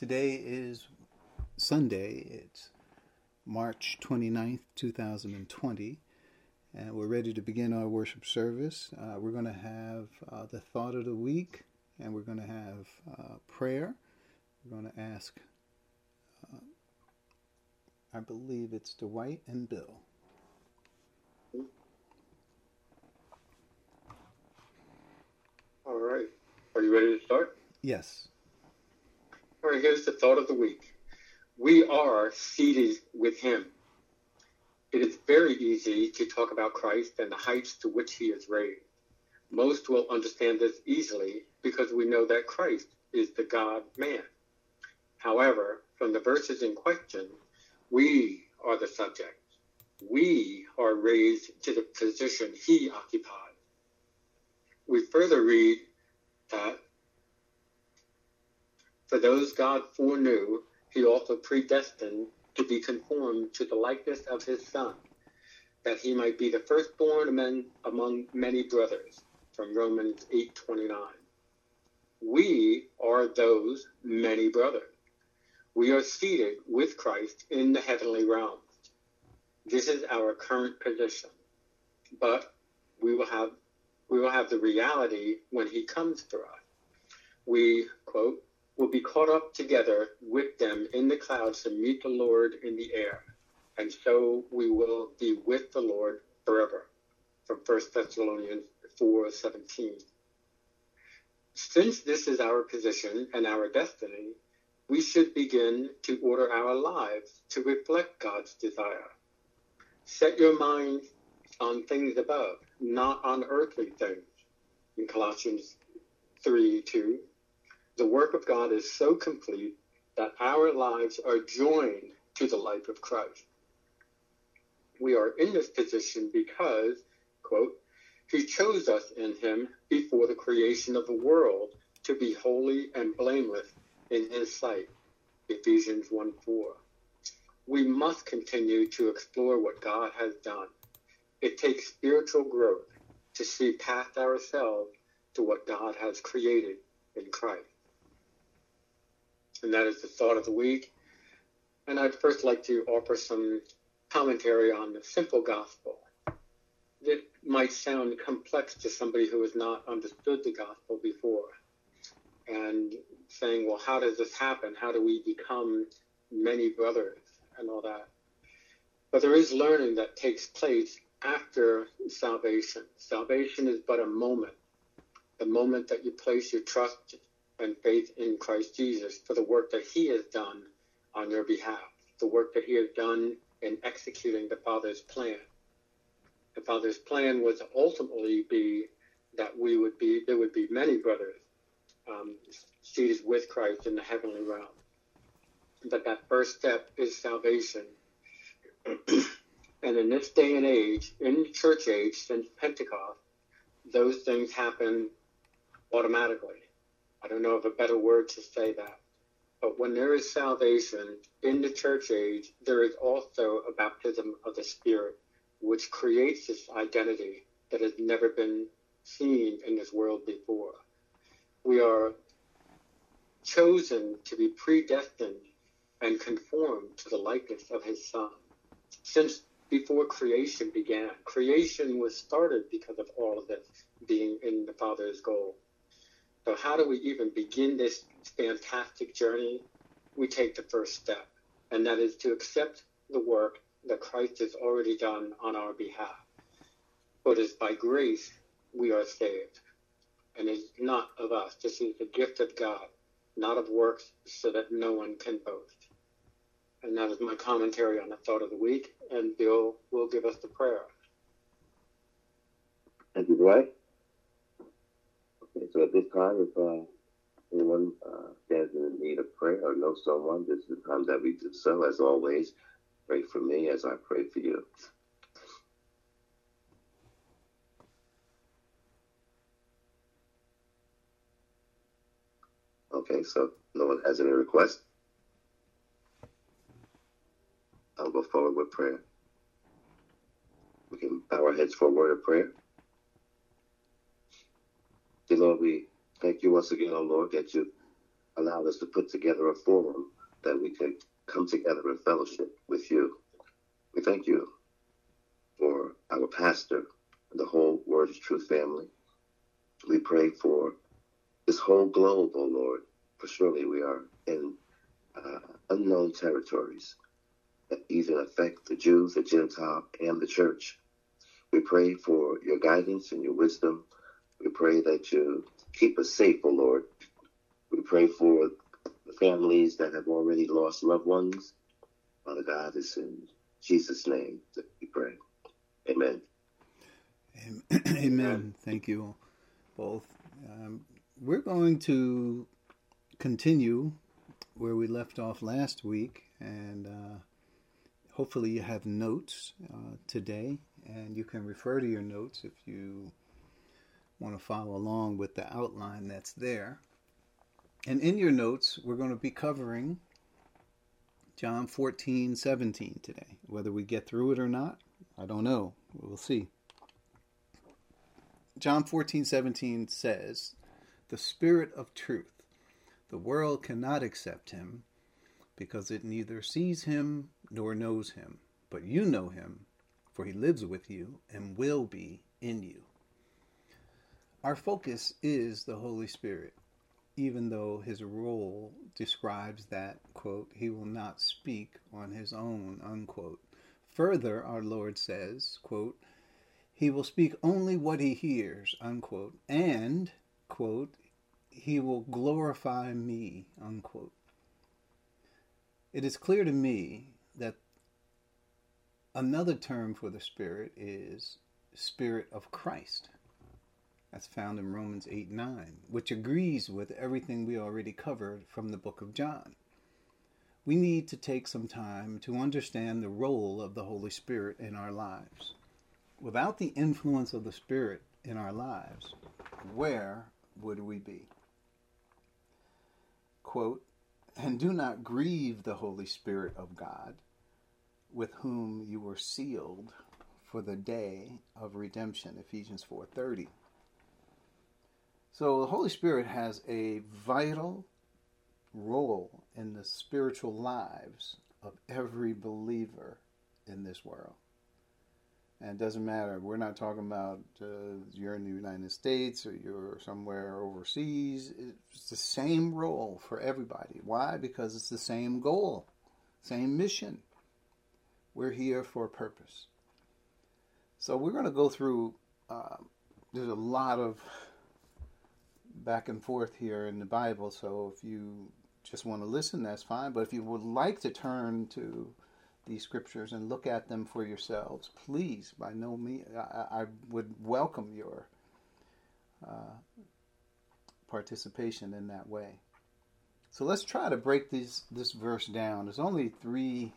Today is Sunday. It's March 29th, 2020, and we're ready to begin our worship service. Uh, we're going to have uh, the thought of the week, and we're going to have uh, prayer. We're going to ask, uh, I believe it's Dwight and Bill. All right. Are you ready to start? Yes. All right, here's the thought of the week. We are seated with him. It is very easy to talk about Christ and the heights to which he is raised. Most will understand this easily because we know that Christ is the God man. However, from the verses in question, we are the subject. We are raised to the position he occupied. We further read that for those God foreknew, he also predestined to be conformed to the likeness of his Son, that he might be the firstborn among, among many brothers. From Romans 8:29. We are those many brothers. We are seated with Christ in the heavenly realms. This is our current position. But we will have we will have the reality when he comes for us. We quote will be caught up together with them in the clouds to meet the Lord in the air. And so we will be with the Lord forever. From 1 Thessalonians 4 17. Since this is our position and our destiny, we should begin to order our lives to reflect God's desire. Set your mind on things above, not on earthly things. In Colossians 3 2, the work of God is so complete that our lives are joined to the life of Christ. We are in this position because, quote, He chose us in Him before the creation of the world to be holy and blameless in His sight. Ephesians 1 4. We must continue to explore what God has done. It takes spiritual growth to see past ourselves to what God has created in Christ and that is the thought of the week. And I'd first like to offer some commentary on the simple gospel. It might sound complex to somebody who has not understood the gospel before. And saying, well, how does this happen? How do we become many brothers and all that? But there is learning that takes place after salvation. Salvation is but a moment, the moment that you place your trust and faith in Christ Jesus for the work that he has done on your behalf, the work that he has done in executing the Father's plan. The Father's plan was ultimately be that we would be, there would be many brothers um, seated with Christ in the heavenly realm. But that first step is salvation. and in this day and age, in the church age, since Pentecost, those things happen automatically. I don't know of a better word to say that. But when there is salvation in the church age, there is also a baptism of the Spirit, which creates this identity that has never been seen in this world before. We are chosen to be predestined and conformed to the likeness of his Son. Since before creation began, creation was started because of all of this being in the Father's goal. So, how do we even begin this fantastic journey? We take the first step, and that is to accept the work that Christ has already done on our behalf. But it's by grace we are saved. And it's not of us. This is the gift of God, not of works, so that no one can boast. And that is my commentary on the thought of the week. And Bill will give us the prayer. Thank you, Dwight. Okay, so at this time, if uh, anyone uh, stands in need of prayer or knows someone, this is the time that we do so. As always, pray for me as I pray for you. Okay, so no one has any requests. I'll go forward with prayer. We can bow our heads for a word of prayer. Dear Lord, we thank you once again, oh Lord, that you allowed us to put together a forum that we could come together in fellowship with you. We thank you for our pastor and the whole Word of Truth family. We pray for this whole globe, O oh Lord, for surely we are in uh, unknown territories that even affect the Jews, the Gentile, and the church. We pray for your guidance and your wisdom. We pray that you keep us safe, O oh Lord. We pray for the families that have already lost loved ones. Father God, it's in Jesus' name that we pray. Amen. Amen. Thank you both. Um, we're going to continue where we left off last week, and uh, hopefully you have notes uh, today, and you can refer to your notes if you want to follow along with the outline that's there. And in your notes, we're going to be covering John 14, 17 today. Whether we get through it or not, I don't know. We'll see. John 14, 17 says, The Spirit of truth. The world cannot accept him because it neither sees him nor knows him. But you know him, for he lives with you and will be in you. Our focus is the Holy Spirit, even though his role describes that, quote, he will not speak on his own, unquote. Further, our Lord says, quote, he will speak only what he hears, unquote, and, quote, he will glorify me, unquote. It is clear to me that another term for the Spirit is Spirit of Christ. That's found in Romans 8 9, which agrees with everything we already covered from the book of John. We need to take some time to understand the role of the Holy Spirit in our lives without the influence of the Spirit in our lives, where would we be? Quote, and do not grieve the Holy Spirit of God, with whom you were sealed for the day of redemption. Ephesians 4:30. So the Holy Spirit has a vital role in the spiritual lives of every believer in this world. And it doesn't matter. We're not talking about uh, you're in the United States or you're somewhere overseas. It's the same role for everybody. Why? Because it's the same goal, same mission. We're here for a purpose. So we're going to go through. Uh, there's a lot of back and forth here in the Bible. So if you just want to listen, that's fine. But if you would like to turn to these scriptures and look at them for yourselves, please, by no means, I, I would welcome your uh, participation in that way. So let's try to break these, this verse down. There's only three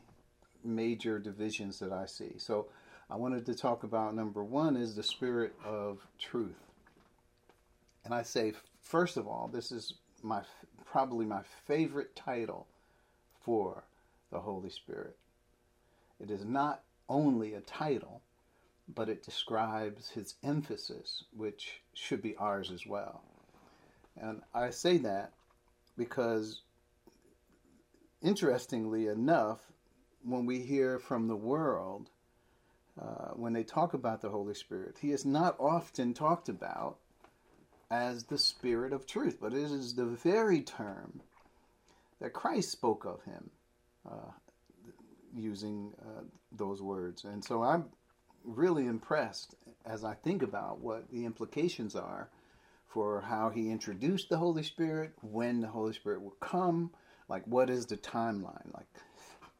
major divisions that I see. So I wanted to talk about number one is the spirit of truth. And I say, first of all, this is my probably my favorite title for the Holy Spirit. It is not only a title, but it describes his emphasis, which should be ours as well. And I say that because, interestingly enough, when we hear from the world, uh, when they talk about the Holy Spirit, he is not often talked about as the Spirit of truth, but it is the very term that Christ spoke of him uh, using uh, those words. And so I'm really impressed as I think about what the implications are for how he introduced the Holy Spirit, when the Holy Spirit will come, like what is the timeline? Like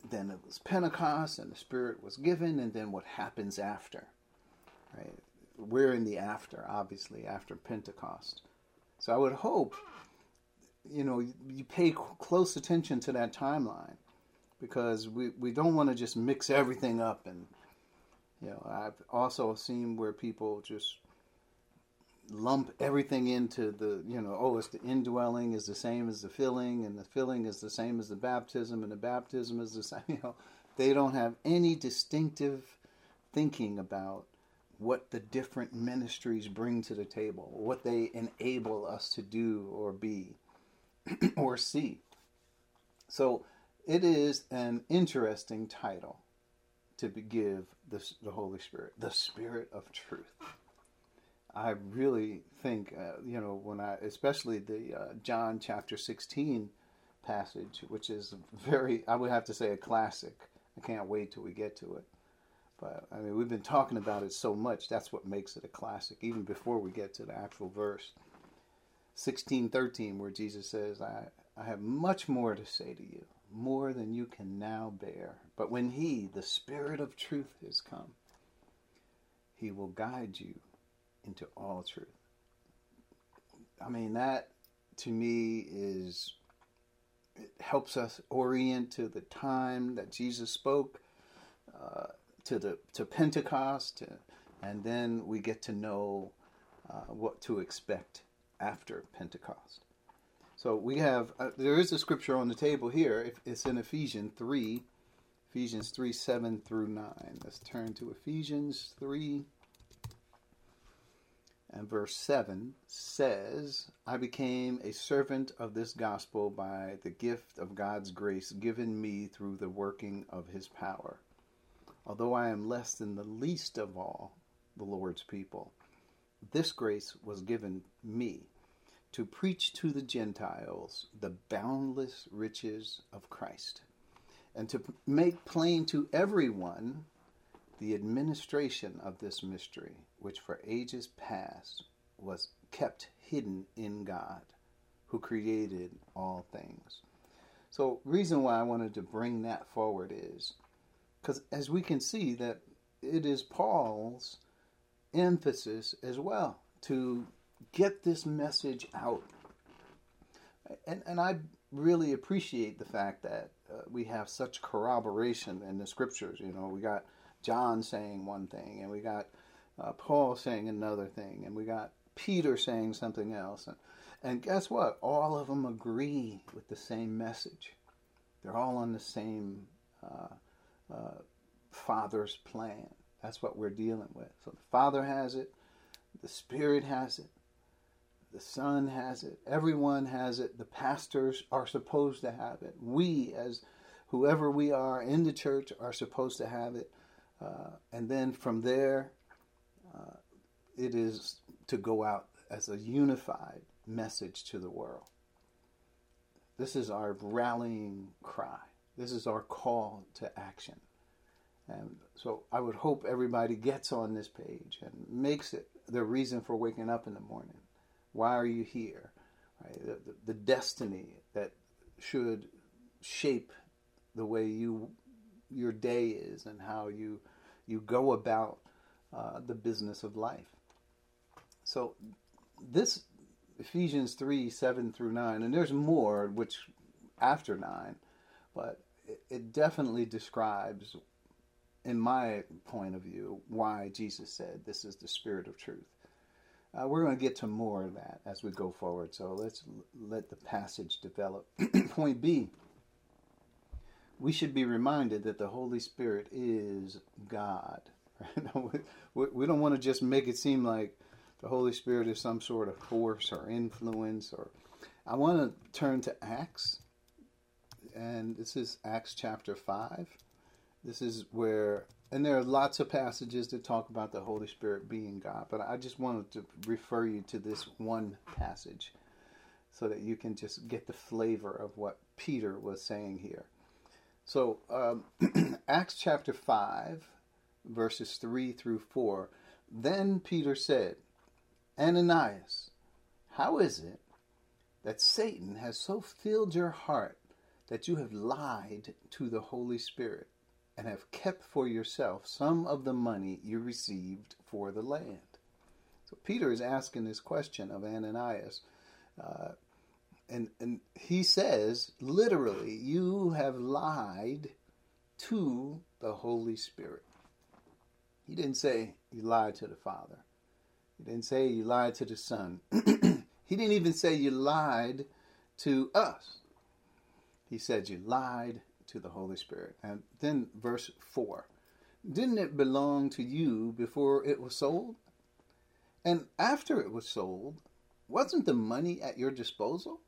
then it was Pentecost and the Spirit was given, and then what happens after? Right? We're in the after, obviously, after Pentecost. So I would hope, you know, you pay close attention to that timeline because we, we don't want to just mix everything up and you know I've also seen where people just lump everything into the you know oh it's the indwelling is the same as the filling and the filling is the same as the baptism and the baptism is the same you know they don't have any distinctive thinking about what the different ministries bring to the table what they enable us to do or be or see. So it is an interesting title to give the Holy Spirit, the Spirit of Truth. I really think, uh, you know, when I, especially the uh, John chapter 16 passage, which is very, I would have to say, a classic. I can't wait till we get to it. But I mean, we've been talking about it so much. That's what makes it a classic, even before we get to the actual verse. 16:13, where Jesus says, I, I have much more to say to you, more than you can now bear. But when He, the Spirit of truth, has come, He will guide you into all truth. I mean, that to me is, it helps us orient to the time that Jesus spoke, uh, to the to Pentecost, to, and then we get to know uh, what to expect after Pentecost. So we have uh, there is a scripture on the table here. It's in Ephesians three, Ephesians three seven through nine. Let's turn to Ephesians three and verse 7 says, I became a servant of this gospel by the gift of God's grace given me through the working of his power. Although I am less than the least of all the Lord's people, this grace was given me to preach to the Gentiles the boundless riches of Christ, and to make plain to everyone the administration of this mystery, which for ages past was kept hidden in God, who created all things. So, reason why I wanted to bring that forward is because as we can see that it is Paul's emphasis as well to get this message out. And, and I really appreciate the fact that uh, we have such corroboration in the scriptures. You know, we got John saying one thing, and we got uh, Paul saying another thing, and we got Peter saying something else. And, and guess what? All of them agree with the same message. They're all on the same uh, uh, Father's plan. That's what we're dealing with. So the Father has it, the Spirit has it, the Son has it, everyone has it. The pastors are supposed to have it. We, as whoever we are in the church, are supposed to have it. Uh, and then from there, uh, it is to go out as a unified message to the world. This is our rallying cry. This is our call to action. And so I would hope everybody gets on this page and makes it the reason for waking up in the morning. Why are you here? Right? The, the, the destiny that should shape the way you your day is and how you you go about uh, the business of life. So this Ephesians 3 7 through 9, and there's more which after 9, but it, it definitely describes, in my point of view, why Jesus said this is the spirit of truth. Uh, we're going to get to more of that as we go forward, so let's let the passage develop. point B we should be reminded that the Holy Spirit is God. we don't want to just make it seem like the Holy Spirit is some sort of force or influence. Or I want to turn to Acts, and this is Acts chapter five. This is where, and there are lots of passages that talk about the Holy Spirit being God, but I just wanted to refer you to this one passage so that you can just get the flavor of what Peter was saying here. So, um, Acts chapter 5, verses 3 through 4. Then Peter said, Ananias, how is it that Satan has so filled your heart that you have lied to the Holy Spirit and have kept for yourself some of the money you received for the land? So Peter is asking this question of Ananias. Uh, and and he says literally you have lied to the holy spirit he didn't say you lied to the father he didn't say you lied to the son he didn't even say you lied to us he said you lied to the holy spirit and then verse 4 didn't it belong to you before it was sold and after it was sold wasn't the money at your disposal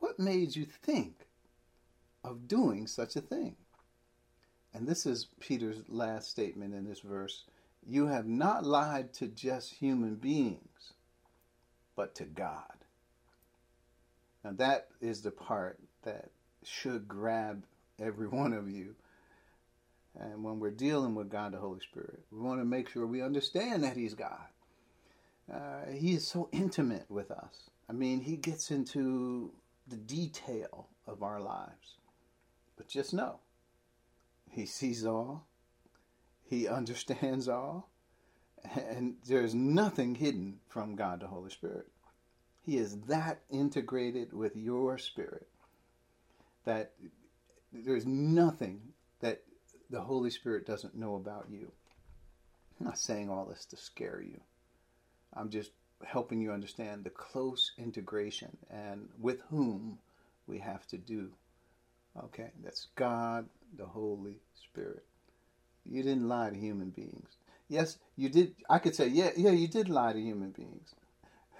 What made you think of doing such a thing? And this is Peter's last statement in this verse. You have not lied to just human beings, but to God. Now, that is the part that should grab every one of you. And when we're dealing with God the Holy Spirit, we want to make sure we understand that He's God. Uh, he is so intimate with us. I mean, He gets into the detail of our lives. But just know, He sees all, He understands all, and there's nothing hidden from God the Holy Spirit. He is that integrated with your spirit that there's nothing that the Holy Spirit doesn't know about you. I'm not saying all this to scare you. I'm just helping you understand the close integration and with whom we have to do. Okay, that's God, the Holy Spirit. You didn't lie to human beings. Yes, you did. I could say, yeah, yeah, you did lie to human beings.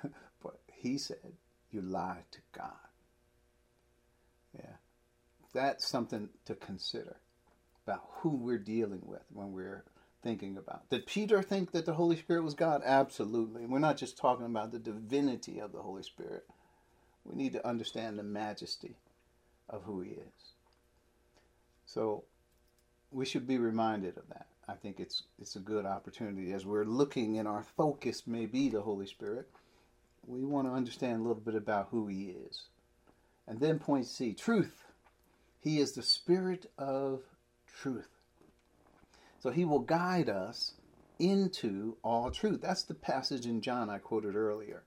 but he said, you lied to God. That's something to consider about who we're dealing with when we're thinking about. Did Peter think that the Holy Spirit was God? Absolutely. We're not just talking about the divinity of the Holy Spirit. We need to understand the majesty of who he is. So we should be reminded of that. I think it's it's a good opportunity as we're looking and our focus may be the Holy Spirit. We want to understand a little bit about who he is. And then point C, truth. He is the Spirit of truth. So he will guide us into all truth. That's the passage in John I quoted earlier.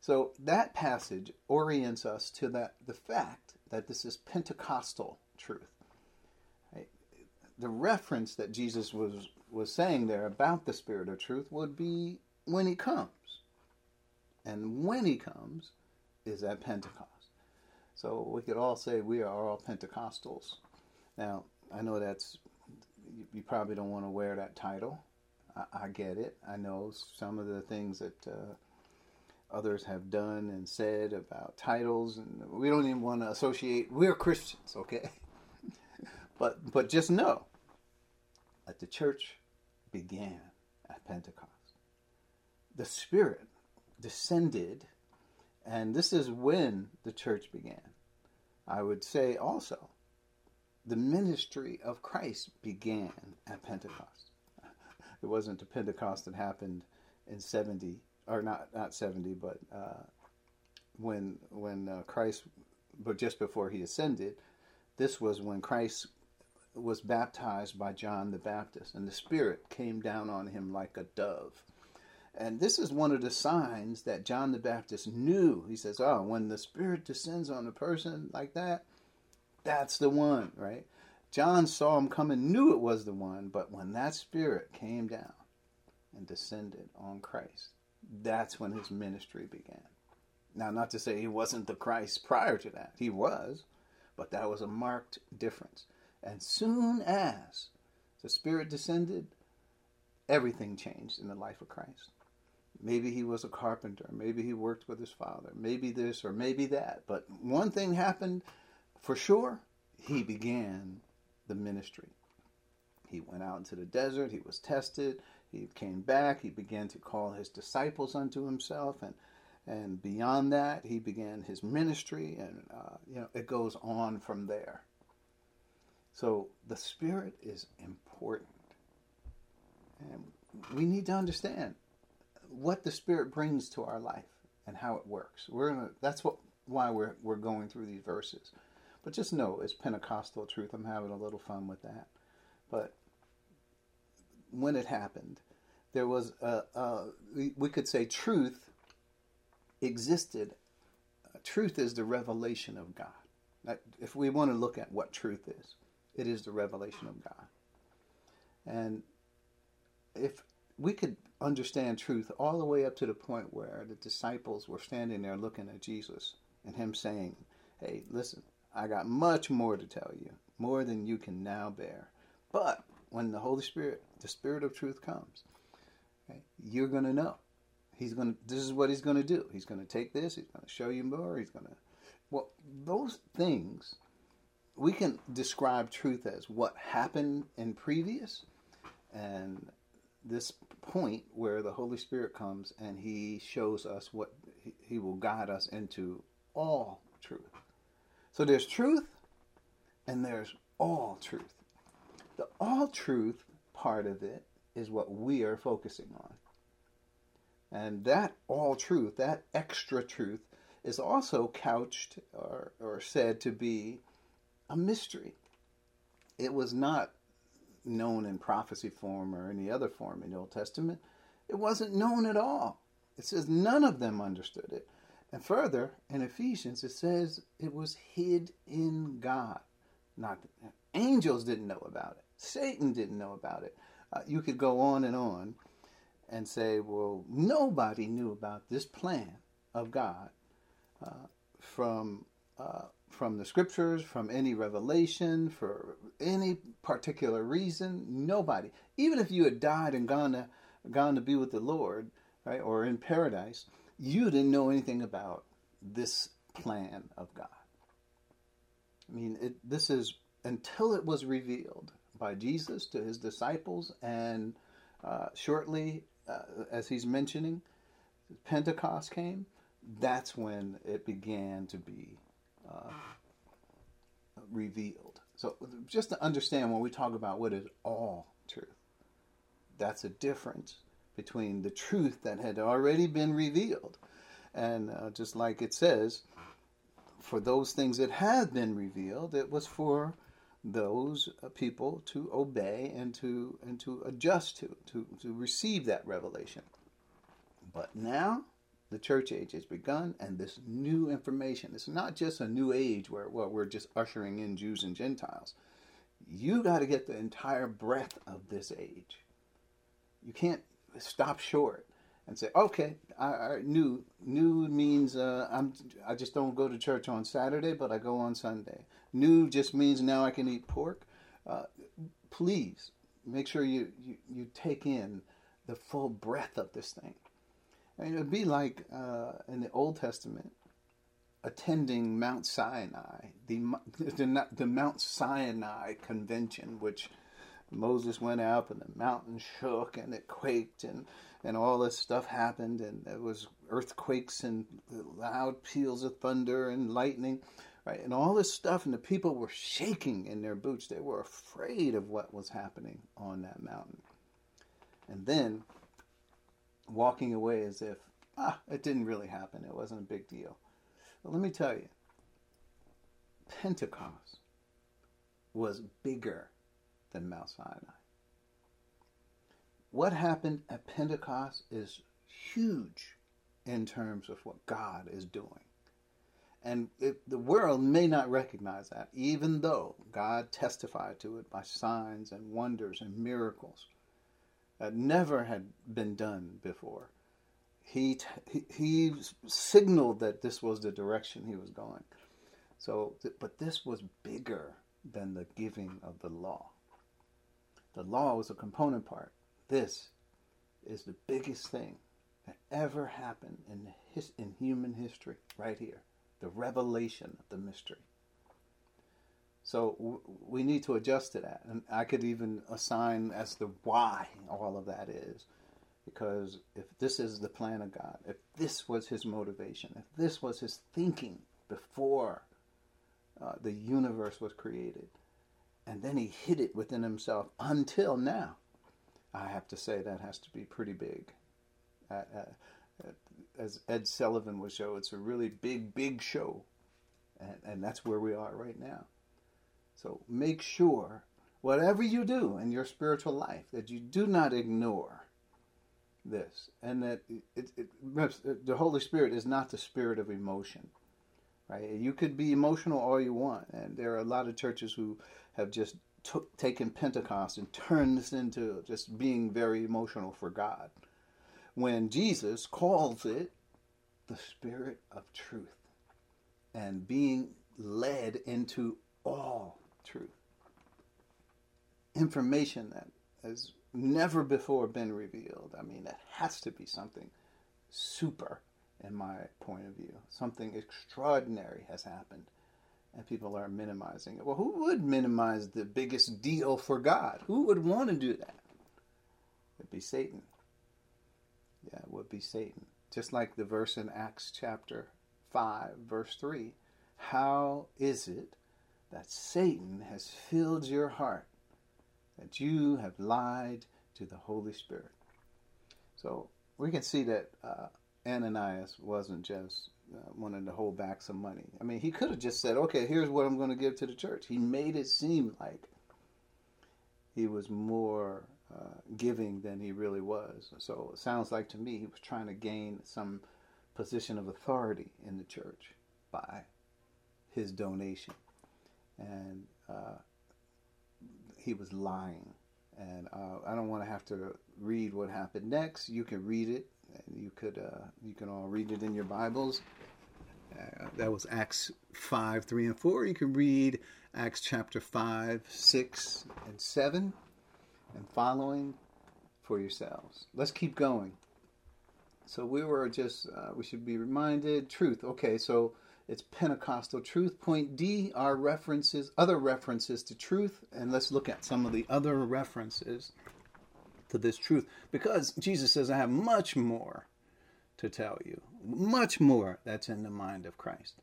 So that passage orients us to that the fact that this is Pentecostal truth. The reference that Jesus was was saying there about the Spirit of truth would be when he comes. And when he comes is at Pentecost. So we could all say we are all Pentecostals. Now, I know that's, you, probably don't want to wear that title. I, I, get it. I know some of the things that uh, others have done and said about titles, and we don't even want to associate, we're Christians, okay? but, but just know that the church began at Pentecost. The Spirit descended and this is when the church began. I would say also, the ministry of Christ began at Pentecost. It wasn't the Pentecost that happened in 70, or not, not 70, but uh, when, when uh, Christ, but just before he ascended, this was when Christ was baptized by John the Baptist, and the Spirit came down on him like a dove. And this is one of the signs that John the Baptist knew. He says, Oh, when the Spirit descends on a person like that, that's the one, right? John saw him coming, knew it was the one, but when that Spirit came down and descended on Christ, that's when his ministry began. Now, not to say he wasn't the Christ prior to that, he was, but that was a marked difference. And soon as the Spirit descended, everything changed in the life of Christ. Maybe he was a carpenter. Maybe he worked with his father. Maybe this or maybe that. But one thing happened for sure he began the ministry. He went out into the desert. He was tested. He came back. He began to call his disciples unto himself. And, and beyond that, he began his ministry. And, uh, you know, it goes on from there. So the Spirit is important. And we need to understand what the Spirit brings to our life and how it works. We're gonna, that's what why we're we're going through these verses. But just know it's Pentecostal truth. I'm having a little fun with that. But when it happened, there was a, a we, we could say truth existed. Truth is the revelation of God. If we want to look at what truth is, it is the revelation of God. And if we could understand truth all the way up to the point where the disciples were standing there looking at Jesus and him saying, Hey, listen, I got much more to tell you, more than you can now bear. But when the Holy Spirit, the Spirit of truth comes, okay, you're going to know. He's going to, this is what he's going to do. He's going to take this, he's going to show you more, he's going to Well, those things we can describe truth as what happened in previous and this point where the Holy Spirit comes and he shows us what he will guide us into all truth. So there's truth and there's all truth. The all truth part of it is what we are focusing on. And that all truth, that extra truth, is also couched or, or said to be a mystery. It was not known in prophecy form or any other form in the Old Testament. It wasn't known at all. It says none of them understood it. And further, in Ephesians, it says it was hid in God. Not angels didn't know about it. Satan didn't know about it. Uh, you could go on and on and say, well, nobody knew about this plan of God uh, from uh, from the scriptures, from any revelation, for any particular reason. Nobody, even if you had died and gone to gone to be with the Lord, right, or in paradise, you didn't know anything about this plan of God. I mean, it, this is until it was revealed by Jesus to his disciples, and uh, shortly, uh, as he's mentioning, Pentecost came. That's when it began to be uh, revealed. So, just to understand when we talk about what is all truth, that's a difference between the truth that had already been revealed. And uh, just like it says, for those things that have been revealed, it was for those uh, people to obey and to and to adjust to to to receive that revelation. But now the church age has begun, and this new information. It's not just a new age where well, we're just ushering in Jews and Gentiles. You got to get the entire breadth of this age. You can't stop short and say, okay, I, I new new means uh, I'm I just don't go to church on Saturday, but I go on Sunday. New just means now I can eat pork. Uh, please make sure you, you you take in the full breadth of this thing. Mean, it would be like uh, in the Old Testament attending Mount Sinai, the, the, the Mount Sinai convention, which Moses went up and the mountain shook and it quaked and, and all this stuff happened and there was earthquakes and loud peals of thunder and lightning, right? And all this stuff and the people were shaking in their boots. They were afraid of what was happening on that mountain. And then walking away as if, ah, it didn't really happen. It wasn't a big deal. But let me tell you, Pentecost was bigger than Mount Sinai. What happened at Pentecost is huge in terms of what God is doing. And it, the world may not recognize that, even though God testified to it by signs and wonders and miracles never had been done before. He, he, he signaled that this was the direction he was going. So, but this was bigger than the giving of the law. The law was a component part. This is the biggest thing that ever happened in, his, in human history, right here. The revelation of the mystery. So w- we need to adjust to that. And I could even assign as to why all of that is. Because if this is the plan of God, if this was his motivation, if this was his thinking before uh, the universe was created, and then he hid it within himself until now, I have to say that has to be pretty big. Uh, uh, as Ed Sullivan would show, it's a really big, big show. And, and that's where we are right now. So make sure, whatever you do in your spiritual life, that you do not ignore this, and that it, it, it, the Holy Spirit is not the spirit of emotion. Right? You could be emotional all you want, and there are a lot of churches who have just took, taken Pentecost and turned this into just being very emotional for God, when Jesus calls it the Spirit of truth and being led into all truth. Information that has never before been revealed. I mean, it has to be something super in my point of view. Something extraordinary has happened, and people are minimizing it. Well, who would minimize the biggest deal for God? Who would want to do that? It'd be Satan. Yeah, it would be Satan. Just like the verse in Acts chapter 5, verse 3. How is it that Satan has filled your heart, that you have lied to the Holy Spirit? So we can see that uh, Ananias wasn't just uh, wanting to hold back some money. I mean, he could have just said, okay, here's what I'm going to give to the church. He made it seem like he was more uh, giving than he really was. So it sounds like to me he was trying to gain some position of authority in the church by his donation. And uh, he was lying. And uh, I don't want to have to read what happened next. You can read it. You could uh, you can all read it in your Bibles. Uh, that was Acts five, three, and four. You can read Acts chapter five, six, and seven and following for yourselves. Let's keep going. So we were just, uh, we should be reminded, truth. Okay, so it's Pentecostal truth. Point D are references, other references to truth, and let's look at some of the other references to this truth. Because Jesus says, I have much more to tell you, much more that's in the mind of Christ.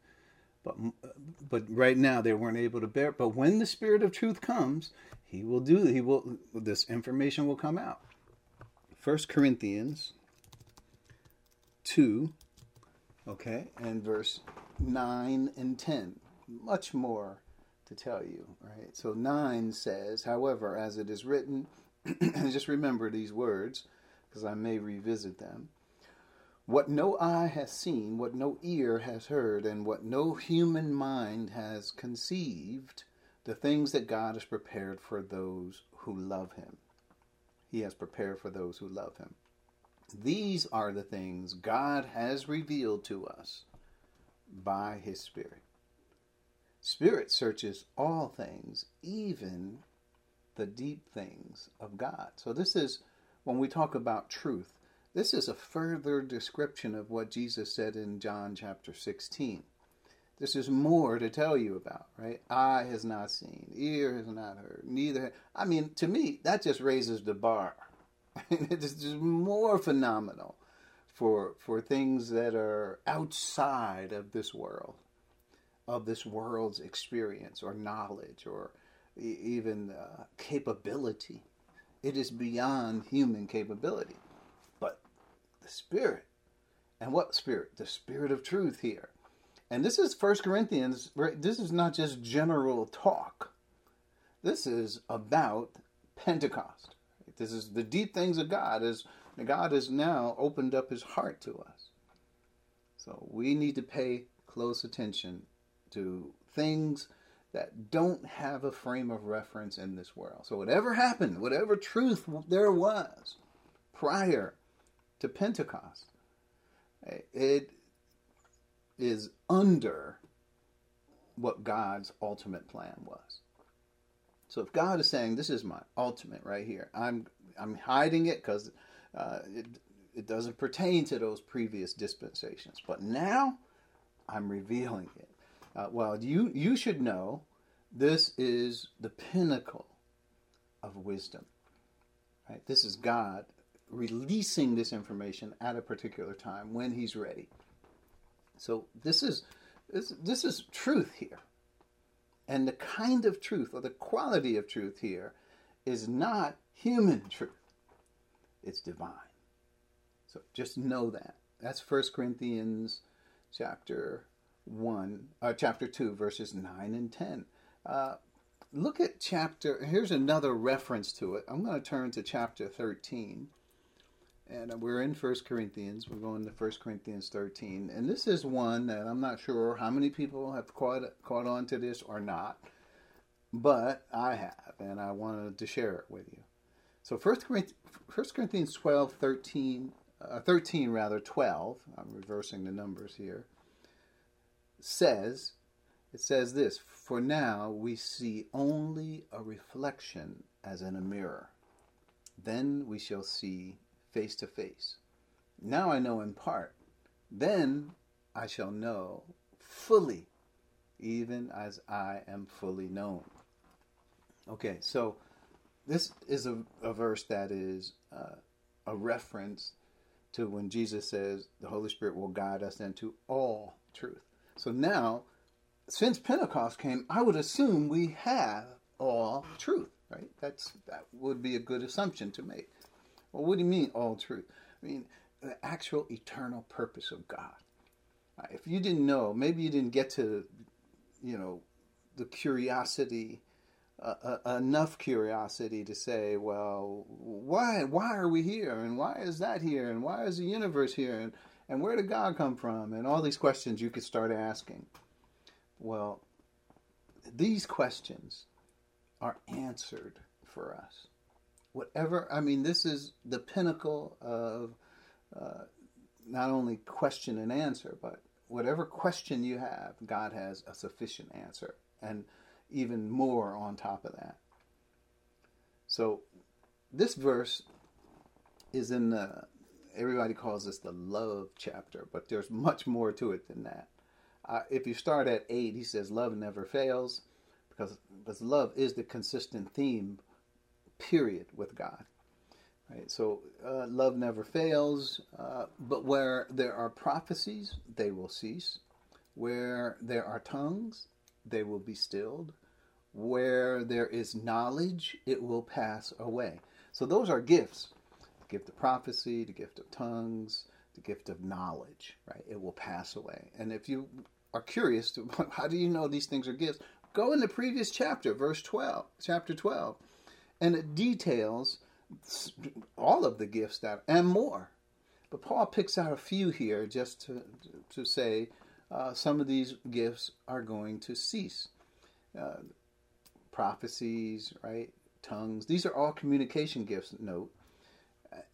But, but right now they weren't able to bear it. But when the Spirit of truth comes, he will do he will this information will come out first corinthians 2 okay and verse 9 and 10 much more to tell you right so 9 says however as it is written and just remember these words because i may revisit them what no eye has seen what no ear has heard and what no human mind has conceived the things that God has prepared for those who love Him. He has prepared for those who love Him. These are the things God has revealed to us by His Spirit. Spirit searches all things, even the deep things of God. So, this is when we talk about truth, this is a further description of what Jesus said in John chapter 16. This is more to tell you about, right? Eye has not seen, ear has not heard, neither. I mean, to me, that just raises the bar. it's just more phenomenal for for things that are outside of this world, of this world's experience or knowledge or even uh, capability. It is beyond human capability. But the Spirit, and what Spirit? The Spirit of truth here and this is First Corinthians. This is not just general talk. This is about Pentecost. This is the deep things of God. As God has now opened up His heart to us. So we need to pay close attention to things that don't have a frame of reference in this world. So whatever happened, whatever truth there was prior to Pentecost, it is under what God's ultimate plan was. So if God is saying this is my ultimate right here, I'm I'm hiding it because uh, it it doesn't pertain to those previous dispensations, but now I'm revealing it. Uh, well, you you should know this is the pinnacle of wisdom. Right? This is God releasing this information at a particular time when He's ready. So this is this, this is truth here. And the kind of truth or the quality of truth here is not human truth. It's divine. So just know that. That's 1 Corinthians chapter 1, uh, chapter 2, verses 9 and 10. Uh, look at chapter, here's another reference to it. I'm going to turn to chapter 13 and we're in First Corinthians. We're going to First Corinthians 13, and this is one that I'm not sure how many people have caught caught on to this or not, but I have, and I wanted to share it with you. So First Corinthians, First Corinthians 12, 13, uh, 13 rather 12. I'm reversing the numbers here. Says it says this: For now we see only a reflection as in a mirror. Then we shall see face to face. Now I know in part, Then I shall know fully, even as I am fully known. Okay, so this is a, a verse that is uh, a reference to when Jesus says the Holy Spirit will guide us into all truth. So now, since Pentecost came, I would assume we have all truth, right? That's that would be a good assumption to make. Well, what do you mean all truth? I mean the actual eternal purpose of God. If you didn't know, maybe you didn't get to, you know, the curiosity uh, enough curiosity to say, well, why why are we here, and why is that here, and why is the universe here, and and where did God come from, and all these questions you could start asking. Well, these questions are answered for us. Whatever I mean, this is the pinnacle of uh, not only question and answer, but whatever question you have, God has a sufficient answer, and even more on top of that. So this verse is in the everybody calls this the love chapter, but there's much more to it than that. Uh, if you start at eight, he says love never fails, because because love is the consistent theme, period, with God. Right. So uh, love never fails, uh, but where there are prophecies, they will cease. Where there are tongues, they will be stilled. Where there is knowledge, it will pass away. So those are gifts the gift of prophecy, the gift of tongues, the gift of knowledge, right? It will pass away. And if you are curious, to, how do you know these things are gifts? Go in the previous chapter, verse 12, chapter 12, and it details all of the gifts that, and more. But Paul picks out a few here just to, to say uh, some of these gifts are going to cease. Uh, prophecies, right? Tongues. These are all communication gifts, note.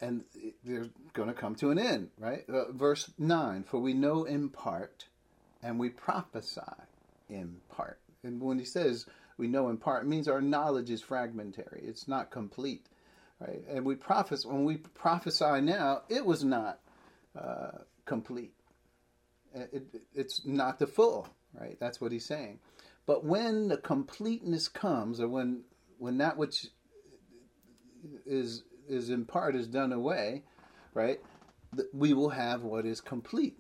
And they're going to come to an end, right? Uh, verse 9 For we know in part and we prophesy in part. And when he says we know in part, means our knowledge is fragmentary, it's not complete. Right? And we prophesy, when we prophesy now, it was not uh, complete. It, it, it's not the full, right? That's what he's saying. But when the completeness comes, or when when that which is is in part is done away, right? We will have what is complete.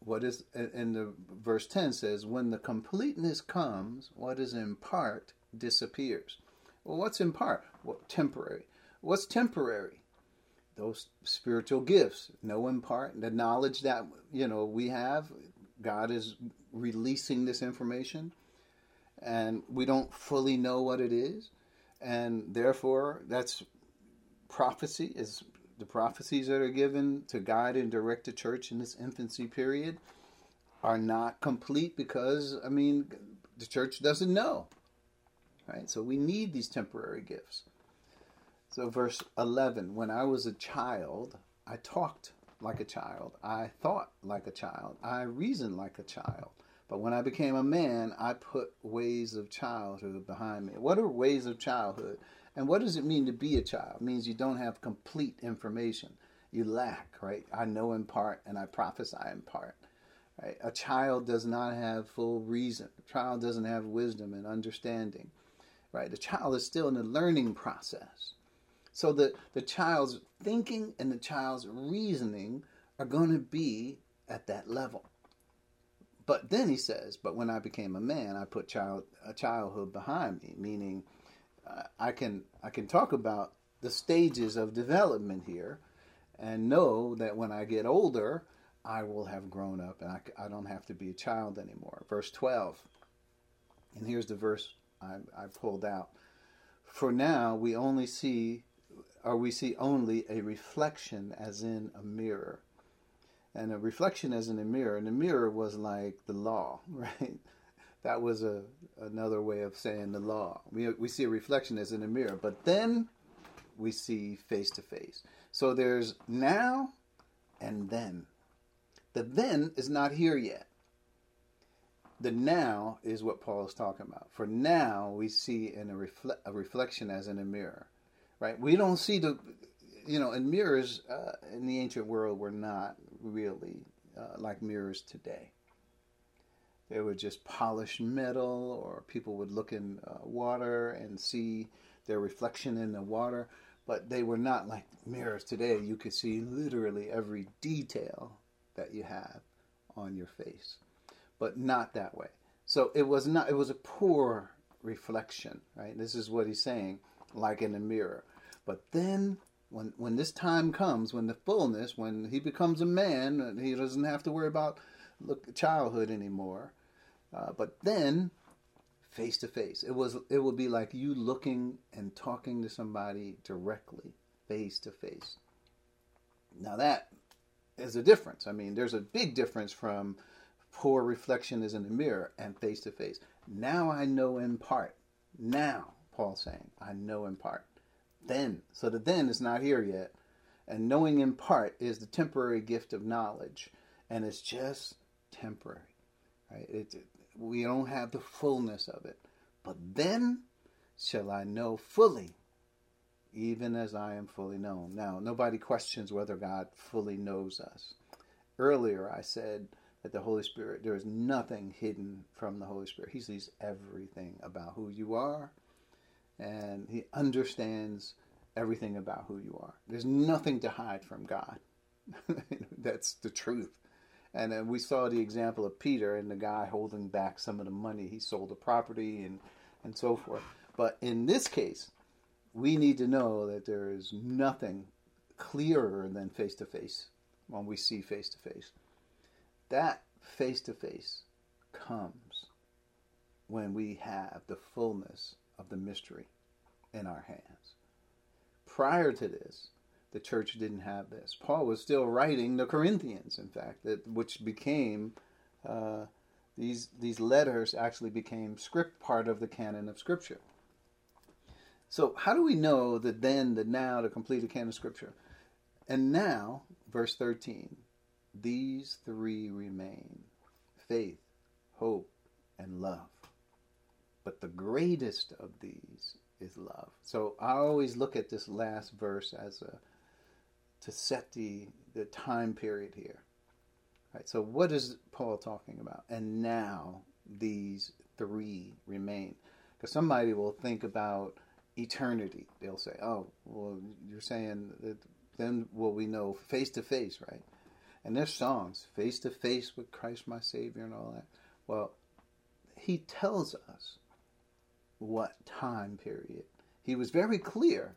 What is and the verse ten says, when the completeness comes, what is in part disappears. Well, what's in part? Well, temporary. What's temporary? Those spiritual gifts, know in part, the knowledge that you know we have. God is releasing this information and we don't fully know what it is, and therefore that's prophecy is the prophecies that are given to guide and direct the church in this infancy period are not complete because I mean the church doesn't know. Right? So we need these temporary gifts. So verse 11, when I was a child, I talked like a child. I thought like a child. I reasoned like a child. But when I became a man, I put ways of childhood behind me. What are ways of childhood? And what does it mean to be a child? It means you don't have complete information. You lack, right? I know in part and I prophesy in part. Right? A child does not have full reason. A child doesn't have wisdom and understanding. Right? The child is still in the learning process. So the, the child's thinking and the child's reasoning are going to be at that level. But then he says, "But when I became a man, I put child a childhood behind me," meaning uh, I can I can talk about the stages of development here, and know that when I get older, I will have grown up, and I, I don't have to be a child anymore. Verse twelve, and here's the verse I, I pulled out. For now we only see, or we see only a reflection as in a mirror and a reflection as in a mirror. And the mirror was like the law, right? That was a another way of saying the law. We we see a reflection as in a mirror, but then we see face to face. So there's now and then. The then is not here yet. The now is what Paul is talking about. For now, we see in a, refle- a reflection as in a mirror, right? We don't see the, you know, in mirrors uh, in the ancient world were not really uh, like mirrors today. They were just polished metal, or people would look in uh, water and see their reflection in the water, but they were not like mirrors today. You could see literally every detail that you have on your face, but not that way. So it was not. It was a poor reflection, right? This is what he's saying, like in a mirror. But then when when this time comes, when the fullness, when he becomes a man, he doesn't have to worry about look childhood anymore. Uh, but then, face to face, it was it will be like you looking and talking to somebody directly, face to face. Now that is a difference. I mean, there's a big difference from poor reflection is in the mirror and face to face. Now I know in part. Now, Paul's saying, I know in part. Then, so the then is not here yet. And knowing in part is the temporary gift of knowledge, and it's just temporary, right? It, it, we don't have the fullness of it. But then shall I know fully, even as I am fully known. Now, nobody questions whether God fully knows us. Earlier, I said that the Holy Spirit, there is nothing hidden from the Holy Spirit. He sees everything about who you are, and He understands everything about who you are. There's nothing to hide from God. That's the truth. And we saw the example of Peter and the guy holding back some of the money. He sold the property and, and so forth. But in this case, we need to know that there is nothing clearer than face to face when we see face to face. That face to face comes when we have the fullness of the mystery in our hands. Prior to this, the church didn't have this. Paul was still writing the Corinthians, in fact, that which became uh, these these letters actually became script part of the canon of Scripture. So how do we know the then, the now, the completed canon of Scripture? And now, verse thirteen, these three remain: faith, hope, and love. But the greatest of these is love. So I always look at this last verse as a to set the, the time period here. Right, so what is Paul talking about? And now these three remain. Because somebody will think about eternity. They'll say, oh, well, you're saying that then will we know face to face, right? And there's songs, face to face with Christ my Savior and all that. Well, he tells us what time period. He was very clear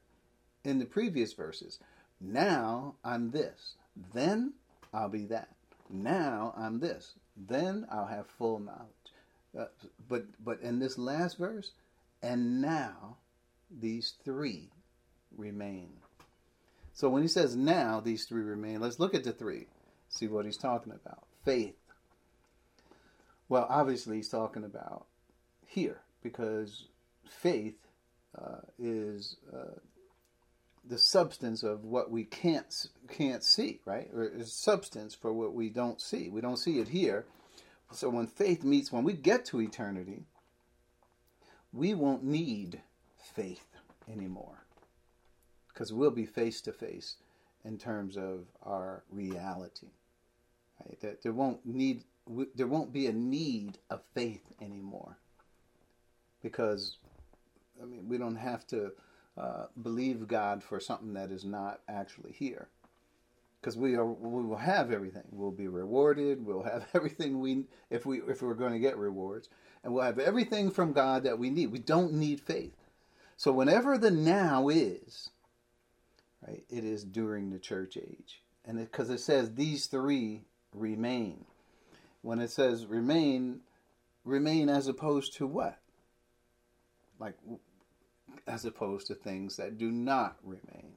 in the previous verses. Now I'm this. Then I'll be that. Now I'm this. Then I'll have full knowledge. Uh, but but in this last verse, and now these three remain. So when he says now these three remain, let's look at the three. See what he's talking about. Faith. Well, obviously he's talking about here because faith uh, is uh, the substance of what we can't can't see, right? Or is substance for what we don't see. We don't see it here. So when faith meets, when we get to eternity, we won't need faith anymore because we'll be face to face in terms of our reality. Right? That there won't need there won't be a need of faith anymore because I mean we don't have to uh, believe God for something that is not actually here. Because we are, we will have everything. We'll be rewarded. We'll have everything we if we if we're going to get rewards, and we'll have everything from God that we need. We don't need faith. So whenever the now is, right, it is during the church age, and because it, it says these three remain. When it says remain, remain as opposed to what? Like as opposed to things that do not remain.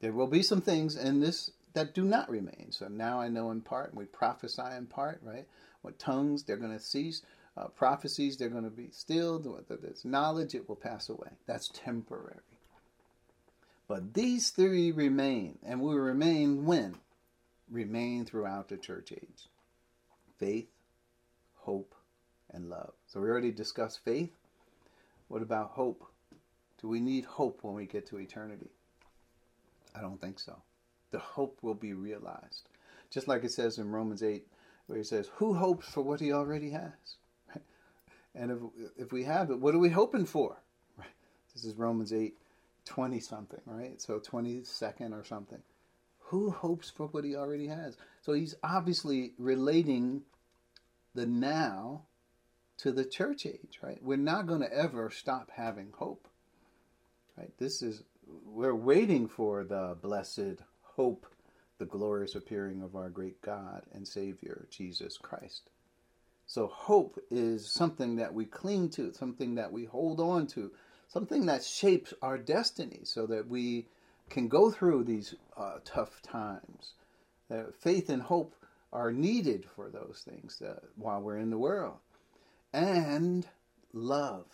There will be some things in this that do not remain. So now I know in part, and we prophesy in part, right? What tongues, they're going to cease. Uh, prophecies, they're going to be stilled. Whether There's knowledge, it will pass away. That's temporary. But these three remain, and will remain when? Remain throughout the church age faith, hope, and love. So we already discussed faith. What about hope? Do we need hope when we get to eternity? I don't think so. The hope will be realized. Just like it says in Romans 8, where he says, Who hopes for what he already has? And if, if we have it, what are we hoping for? This is Romans 8, 20 something, right? So 22nd or something. Who hopes for what he already has? So he's obviously relating the now to the church age, right? We're not going to ever stop having hope, right? This is, we're waiting for the blessed hope, the glorious appearing of our great God and Savior, Jesus Christ. So hope is something that we cling to, something that we hold on to, something that shapes our destiny so that we can go through these uh, tough times. Uh, faith and hope are needed for those things uh, while we're in the world. And love.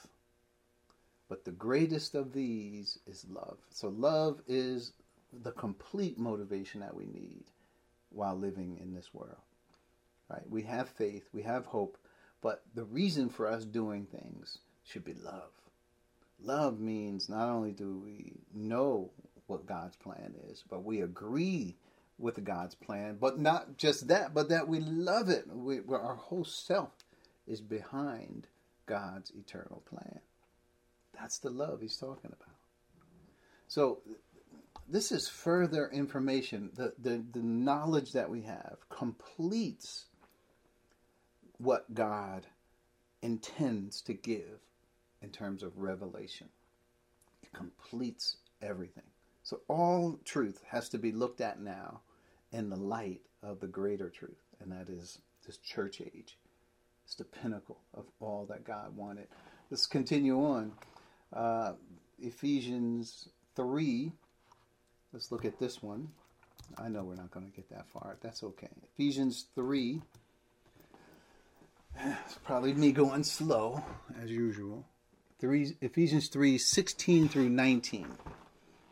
But the greatest of these is love. So love is the complete motivation that we need while living in this world. Right? We have faith, we have hope, but the reason for us doing things should be love. Love means not only do we know what God's plan is, but we agree with God's plan, but not just that, but that we love it. We, our whole self is behind God's eternal plan. That's the love he's talking about. So, this is further information. The, the, the knowledge that we have completes what God intends to give in terms of revelation. It completes everything. So all truth has to be looked at now in the light of the greater truth, and that is this church age. It's the pinnacle of all that God wanted. Let's continue on. Uh, Ephesians 3. Let's look at this one. I know we're not going to get that far. That's okay. Ephesians 3 it's probably me going slow, as usual. Three, Ephesians 3 16 through 19.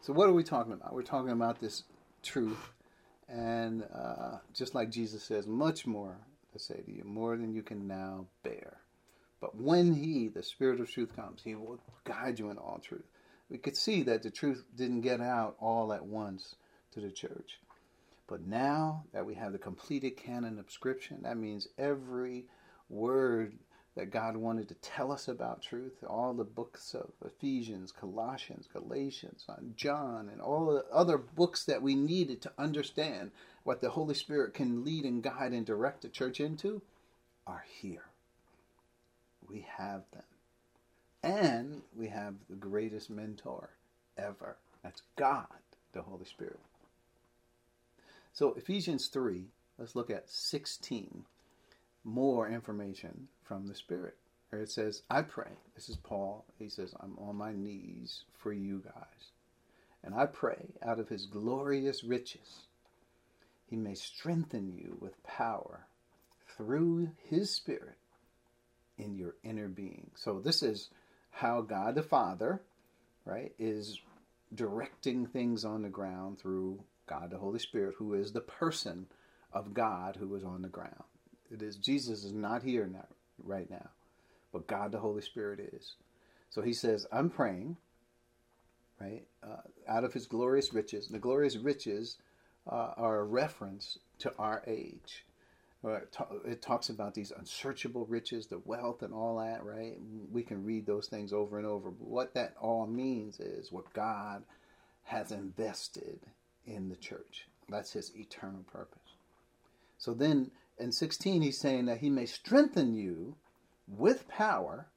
So, what are we talking about? We're talking about this truth. And uh, just like Jesus says, much more to say to you, more than you can now bear. But when He, the Spirit of truth, comes, He will guide you in all truth. We could see that the truth didn't get out all at once to the church. But now that we have the completed canon of Scripture, that means every word that God wanted to tell us about truth. All the books of Ephesians, Colossians, Galatians, John, and all the other books that we needed to understand what the Holy Spirit can lead and guide and direct the church into are here. We have them. And we have the greatest mentor ever. That's God, the Holy Spirit. So, Ephesians 3, let's look at 16 more information from the Spirit. Or it says, I pray. This is Paul. He says, I'm on my knees for you guys. And I pray out of his glorious riches, he may strengthen you with power through his Spirit in your inner being. So this is how God the Father, right, is directing things on the ground through God the Holy Spirit, who is the person of God who is on the ground. It is Jesus is not here now, right now, but God the Holy Spirit is. So he says, I'm praying, right, uh, out of his glorious riches. The glorious riches uh, are a reference to our age. It talks about these unsearchable riches, the wealth, and all that, right? We can read those things over and over. But what that all means is what God has invested in the church. That's his eternal purpose. So then in 16, he's saying that he may strengthen you with power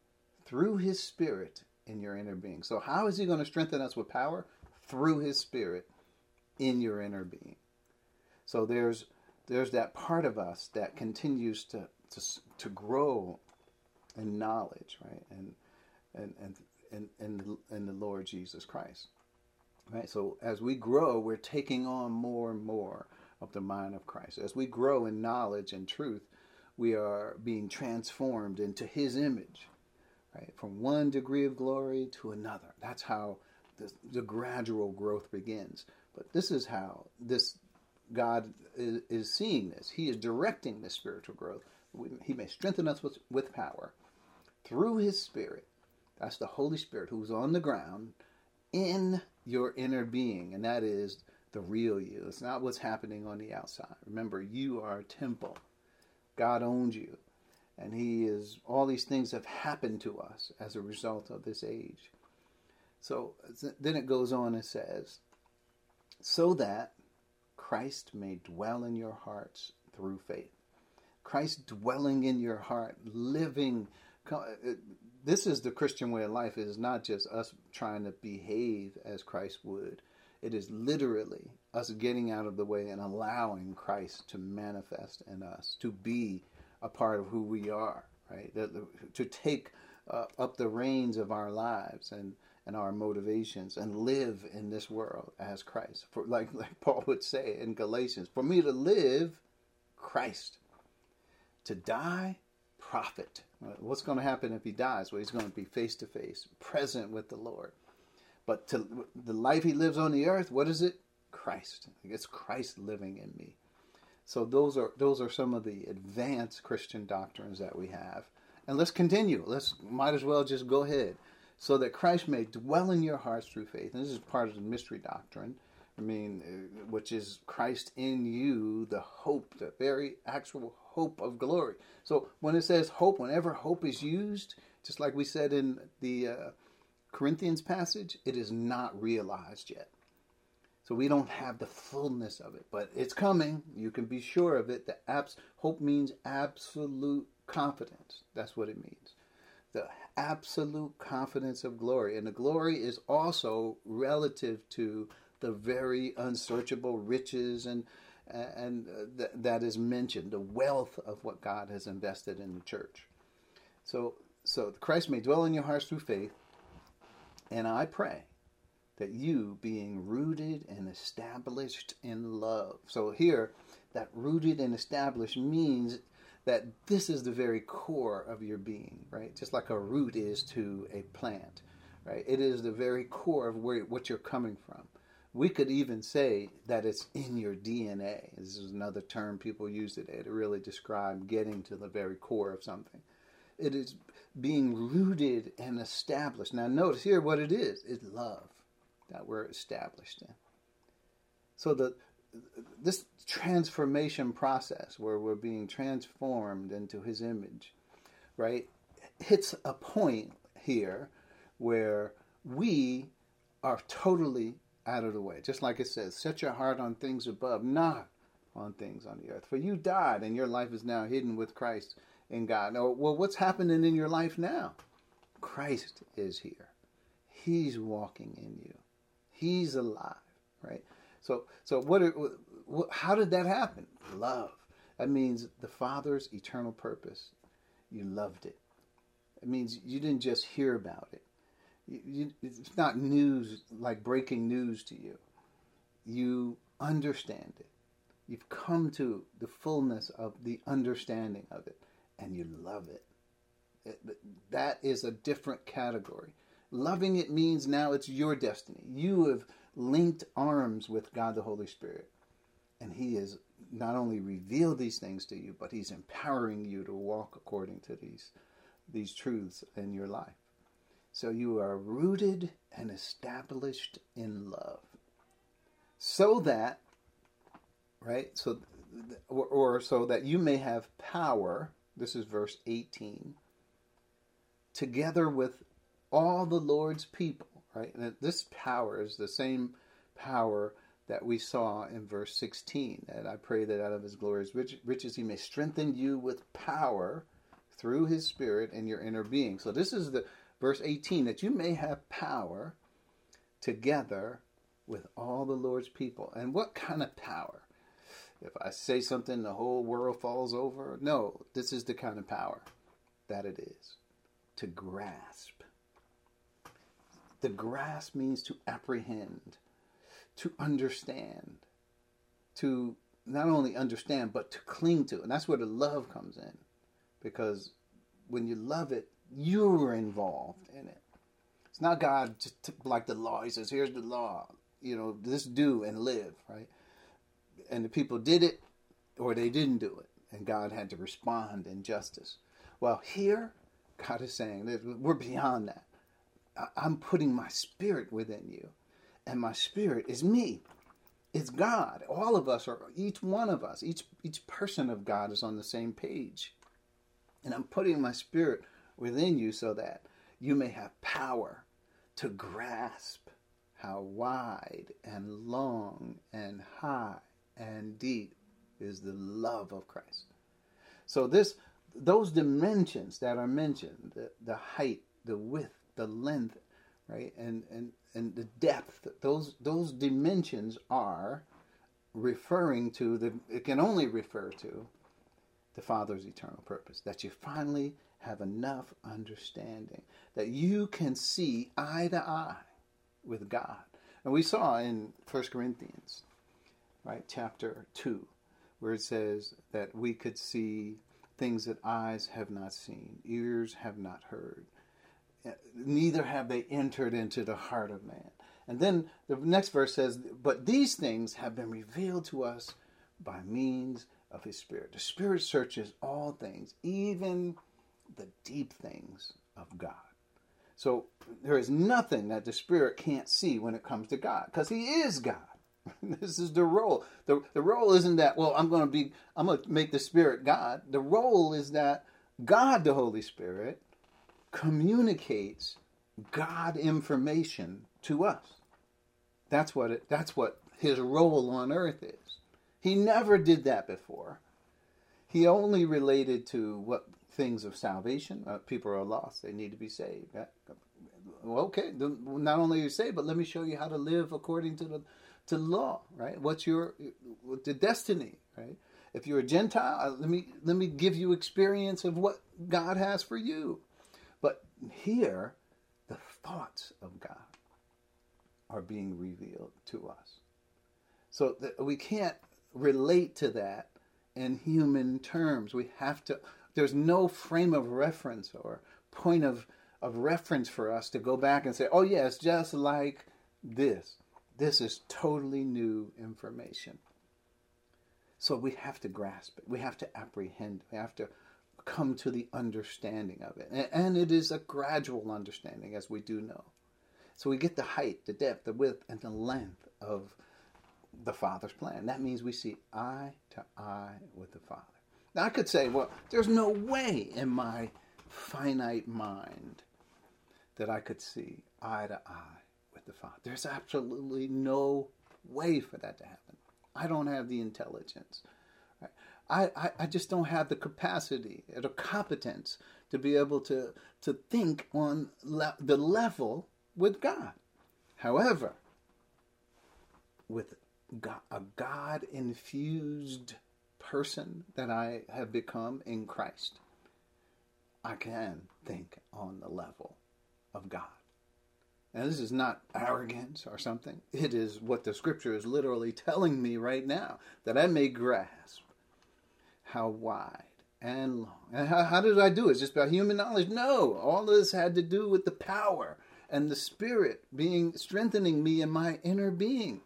through his spirit in your inner being. So, how is he going to strengthen us with power? Through his spirit in your inner being. So, there's there's that part of us that continues to to, to grow in knowledge, right? And and and and, the, in the Lord Jesus Christ. Right? So as we grow, we're taking on more and more of the mind of Christ. As we grow in knowledge and truth, we are being transformed into His image, right? From one degree of glory to another. That's how the, the gradual growth begins. But this is how this God is, is seeing this. He is directing this spiritual growth. He may strengthen us with, with power through His Spirit. That's the Holy Spirit who's on the ground in your inner being, and that is the real you. It's not what's happening on the outside. Remember, you are a temple. God owns you. And He is, all these things have happened to us as a result of this age. So then it goes on and says, so that Christ may dwell in your hearts through faith. Christ dwelling in your heart, living. Uh, uh, this is the Christian way of life. It is not just us trying to behave as Christ would. It is literally us getting out of the way and allowing Christ to manifest in us, to be a part of who we are, right? To take uh, up the reins of our lives and and our motivations and live in this world as Christ. For like like Paul would say in Galatians, for me to live, Christ. To die, profit. What's going to happen if he dies? Well, he's going to be face to face, present with the Lord. But to the life he lives on the earth, what is it? Christ. It's Christ living in me. So those are those are some of the advanced Christian doctrines that we have. And let's continue. Let's might as well just go ahead so that Christ may dwell in your hearts through faith. And this is part of the mystery doctrine. I mean, uh, which is Christ in you, the hope, the very actual hope of glory. So when it says hope, whenever hope is used, just like we said in the uh, Corinthians passage, it is not realized yet. So we don't have the fullness of it, but it's coming. You can be sure of it. The abs- hope means absolute confidence. That's what it means the absolute confidence of glory. And the glory is also relative to the very unsearchable riches and and th- that is mentioned, the wealth of what God has invested in the church. So, so Christ may dwell in your hearts through faith, and I pray that you, being rooted and established in love. So here, that rooted and established means that this is the very core of your being, right? Just like a root is to a plant, right? It is the very core of where what you're coming from. We could even say that it's in your DNA. This is another term people use today to really describe getting to the very core of something. It is being rooted and established. Now, notice here what it is it's love that we're established in. So, the this transformation process where we're being transformed into his image, right, hits a point here where we are totally out of the way. Just like it says, set your heart on things above, not on things on the earth. For you died and your life is now hidden with Christ in God. Now, well, what's happening in your life now? Christ is here. He's walking in you. He's alive, right? So, so what, what? How did that happen? Love. That means the Father's eternal purpose. You loved it. It means you didn't just hear about it. You, you, it's not news like breaking news to you. You understand it. You've come to the fullness of the understanding of it, and you love it. it that is a different category. Loving it means now it's your destiny. You have linked arms with God the Holy Spirit. And He has not only revealed these things to you, but He's empowering you to walk according to these, these truths in your life. So you are rooted and established in love. So that, right? So, or, or so that you may have power. This is verse 18. Together with all the Lord's people right? And this power is the same power that we saw in verse 16. And I pray that out of his glorious riches he may strengthen you with power through his spirit in your inner being. So this is the verse 18 that you may have power together with all the Lord's people. And what kind of power? If I say something, the whole world falls over? No, this is the kind of power that it is to grasp the grasp means to apprehend, to understand, to not only understand, but to cling to. And that's where the love comes in. Because when you love it, you're involved in it. It's not God just like the law. He says, here's the law. You know, this do and live, right? And the people did it or they didn't do it. And God had to respond in justice. Well, here, God is saying that we're beyond that. I'm putting my spirit within you, and my spirit is me. it's God. All of us are each one of us, each each person of God is on the same page. And I'm putting my spirit within you so that you may have power to grasp how wide and long and high and deep is the love of Christ. So this those dimensions that are mentioned, the, the height, the width, the length, right? And and and the depth, those those dimensions are referring to the it can only refer to the Father's eternal purpose. That you finally have enough understanding that you can see eye to eye with God. And we saw in 1 Corinthians, right, chapter 2, where it says that we could see things that eyes have not seen, ears have not heard, neither have they entered into the heart of man. And then the next verse says, But these things have been revealed to us by means of his Spirit. The Spirit searches all things, even the deep things of God. So there is nothing that the Spirit can't see when it comes to God, because he is God. this is the role. The, the role isn't that, well, I'm going to be, I'm going to make the Spirit God. The role is that God, the Holy Spirit, communicates God information to us. That's what it, that's what his role on earth is. He never did that before. He only related to what things of salvation. Uh, people are lost; they need to be saved. Okay, not only are you saved, but let me show you how to live according to the to law. Right? What's your the destiny? Right? If you're a Gentile, uh, let me let me give you experience of what God has for you. But here, the thoughts of God are being revealed to us. So that we can't relate to that in human terms. We have to, there's no frame of reference or point of, of reference for us to go back and say, oh, yeah, it's just like this. This is totally new information. So we have to grasp it. We have to apprehend. We have to come to the understanding of it. And it is a gradual understanding, as we do know. So we get the height, the depth, the width, and the length of the Father's plan. That means we see eye to eye with the Father. Now, I could say, well, there's no way in my finite mind that I could see eye to eye the. There's absolutely no way for that to happen. I don't have the intelligence. I, I, I just don't have the capacity or competence to be able to, to think on le- the level with God. However, with God, a God infused person that I have become in Christ, I can think on the level of God. And this is not arrogance or something. It is what the scripture is literally telling me right now that I may grasp how wide and long. And how, how did I do it? It's just about human knowledge? No, all this had to do with the power and the Spirit being strengthening me in my inner being.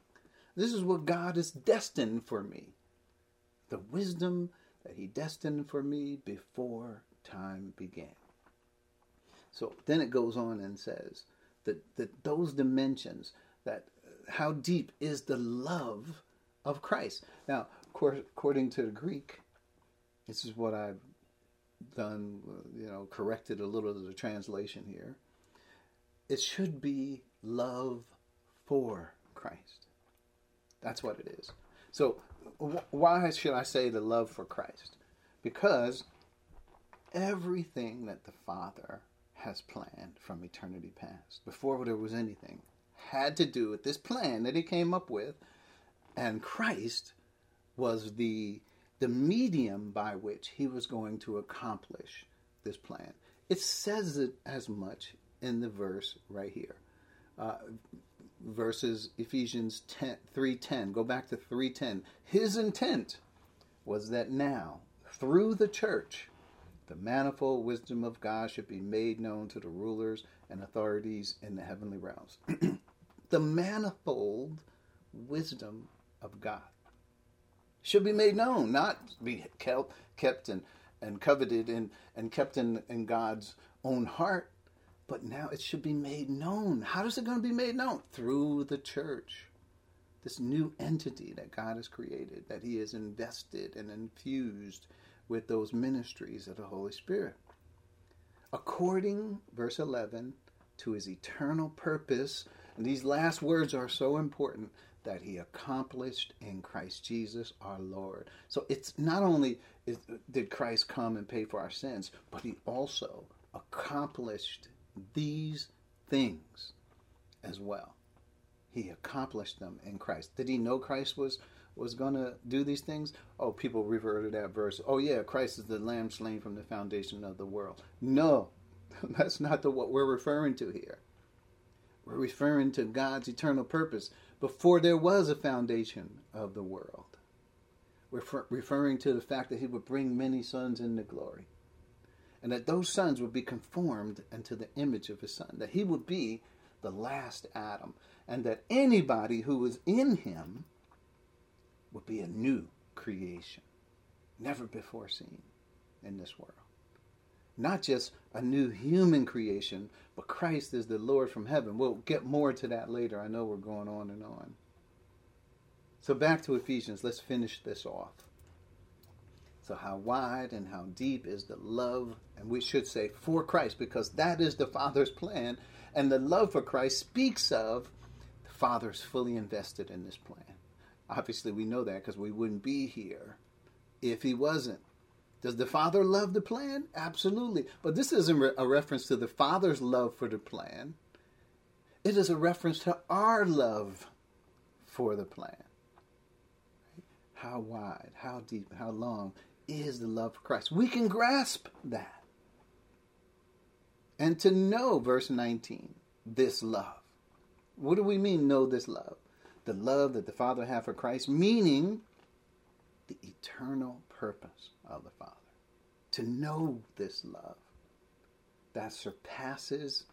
This is what God is destined for me. The wisdom that He destined for me before time began. So then it goes on and says that, that those dimensions, that how deep is the love of Christ. Now, according to the Greek, this is what I've done, you know, corrected a little of the translation here. It should be love for Christ. That's what it is. So, why should I say the love for Christ? Because everything that the Father has planned from eternity past, before there was anything, had to do with this plan that He came up with, and Christ was the the medium by which he was going to accomplish this plan. It says it as much in the verse right here. Uh, verses Ephesians 10, 3.10. Go back to 3.10. His intent was that now, through the church, the manifold wisdom of God should be made known to the rulers and authorities in the heavenly realms. the manifold wisdom of God should be made known, not be kept, kept and, and coveted and, and kept in, in God's own heart. But now it should be made known. How is it going to be made known? Through the church. this new entity that God has created, that He has invested and infused with those ministries of the Holy Spirit. According, verse 11, to His eternal purpose, and these last words are so important that He accomplished in Christ Jesus our Lord. So it's not only did Christ come and pay for our sins, but He also accomplished these things as well. He accomplished them in Christ. Did he know Christ was was going to do these things? Oh, people refer to that verse. Oh yeah, Christ is the lamb slain from the foundation of the world. No. That's not the what we're referring to here. We're referring to God's eternal purpose before there was a foundation of the world. We're referring to the fact that he would bring many sons into glory. And that those sons would be conformed into the image of his son. That he would be the last Adam and that anybody who was in him would be a new creation, never before seen in this world. Not just a new human creation, but Christ is the Lord from heaven. We'll get more to that later. I know we're going on and on. So back to Ephesians. Let's finish this off. So, how wide and how deep is the love, and we should say for Christ, because that is the Father's plan. And the love for Christ speaks of the Father's fully invested in this plan. Obviously, we know that because we wouldn't be here if He wasn't. Does the Father love the plan? Absolutely. But this isn't a reference to the Father's love for the plan. It is a reference to our love for the plan. How wide, how deep, how long is the love for Christ? We can grasp that. And to know, verse 19, this love. What do we mean, know this love? The love that the Father had for Christ, meaning the eternal purpose of the Father. To know this love that surpasses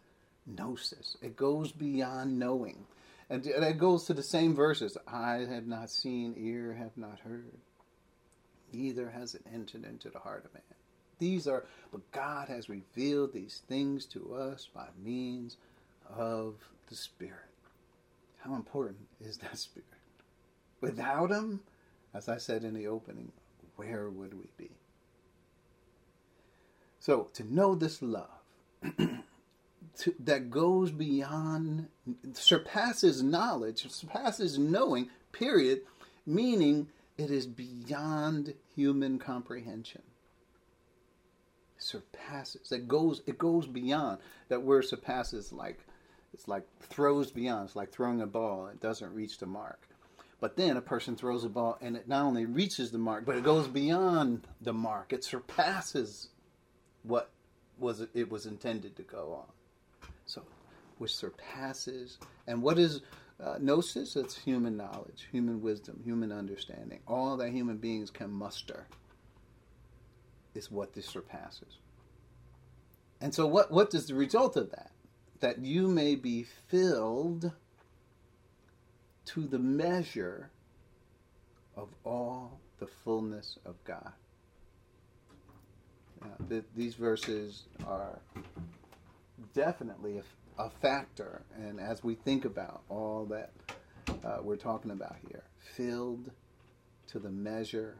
gnosis, it goes beyond knowing. And that goes to the same verses Eye have not seen, ear have not heard, neither has it entered into the heart of man. These are, but God has revealed these things to us by means of the Spirit. How important is that Spirit? Without Him, as I said in the opening, where would we be? So, to know this love to, that goes beyond, surpasses knowledge, surpasses knowing, period, meaning it is beyond human comprehension. Surpasses. It goes. It goes beyond. That word surpasses like it's like throws beyond. It's like throwing a ball. It doesn't reach the mark. But then a person throws a ball and it not only reaches the mark, but it goes beyond the mark. It surpasses what was it was intended to go on. So, which surpasses. And what is uh, gnosis? It's human knowledge, human wisdom, human understanding. All that human beings can muster is what this surpasses. And so, what, what is the result of that? That you may be filled to the measure of all the fullness of God. Now, these verses are definitely a, a, factor, and as we think about all that uh, we're talking about here, filled to the measure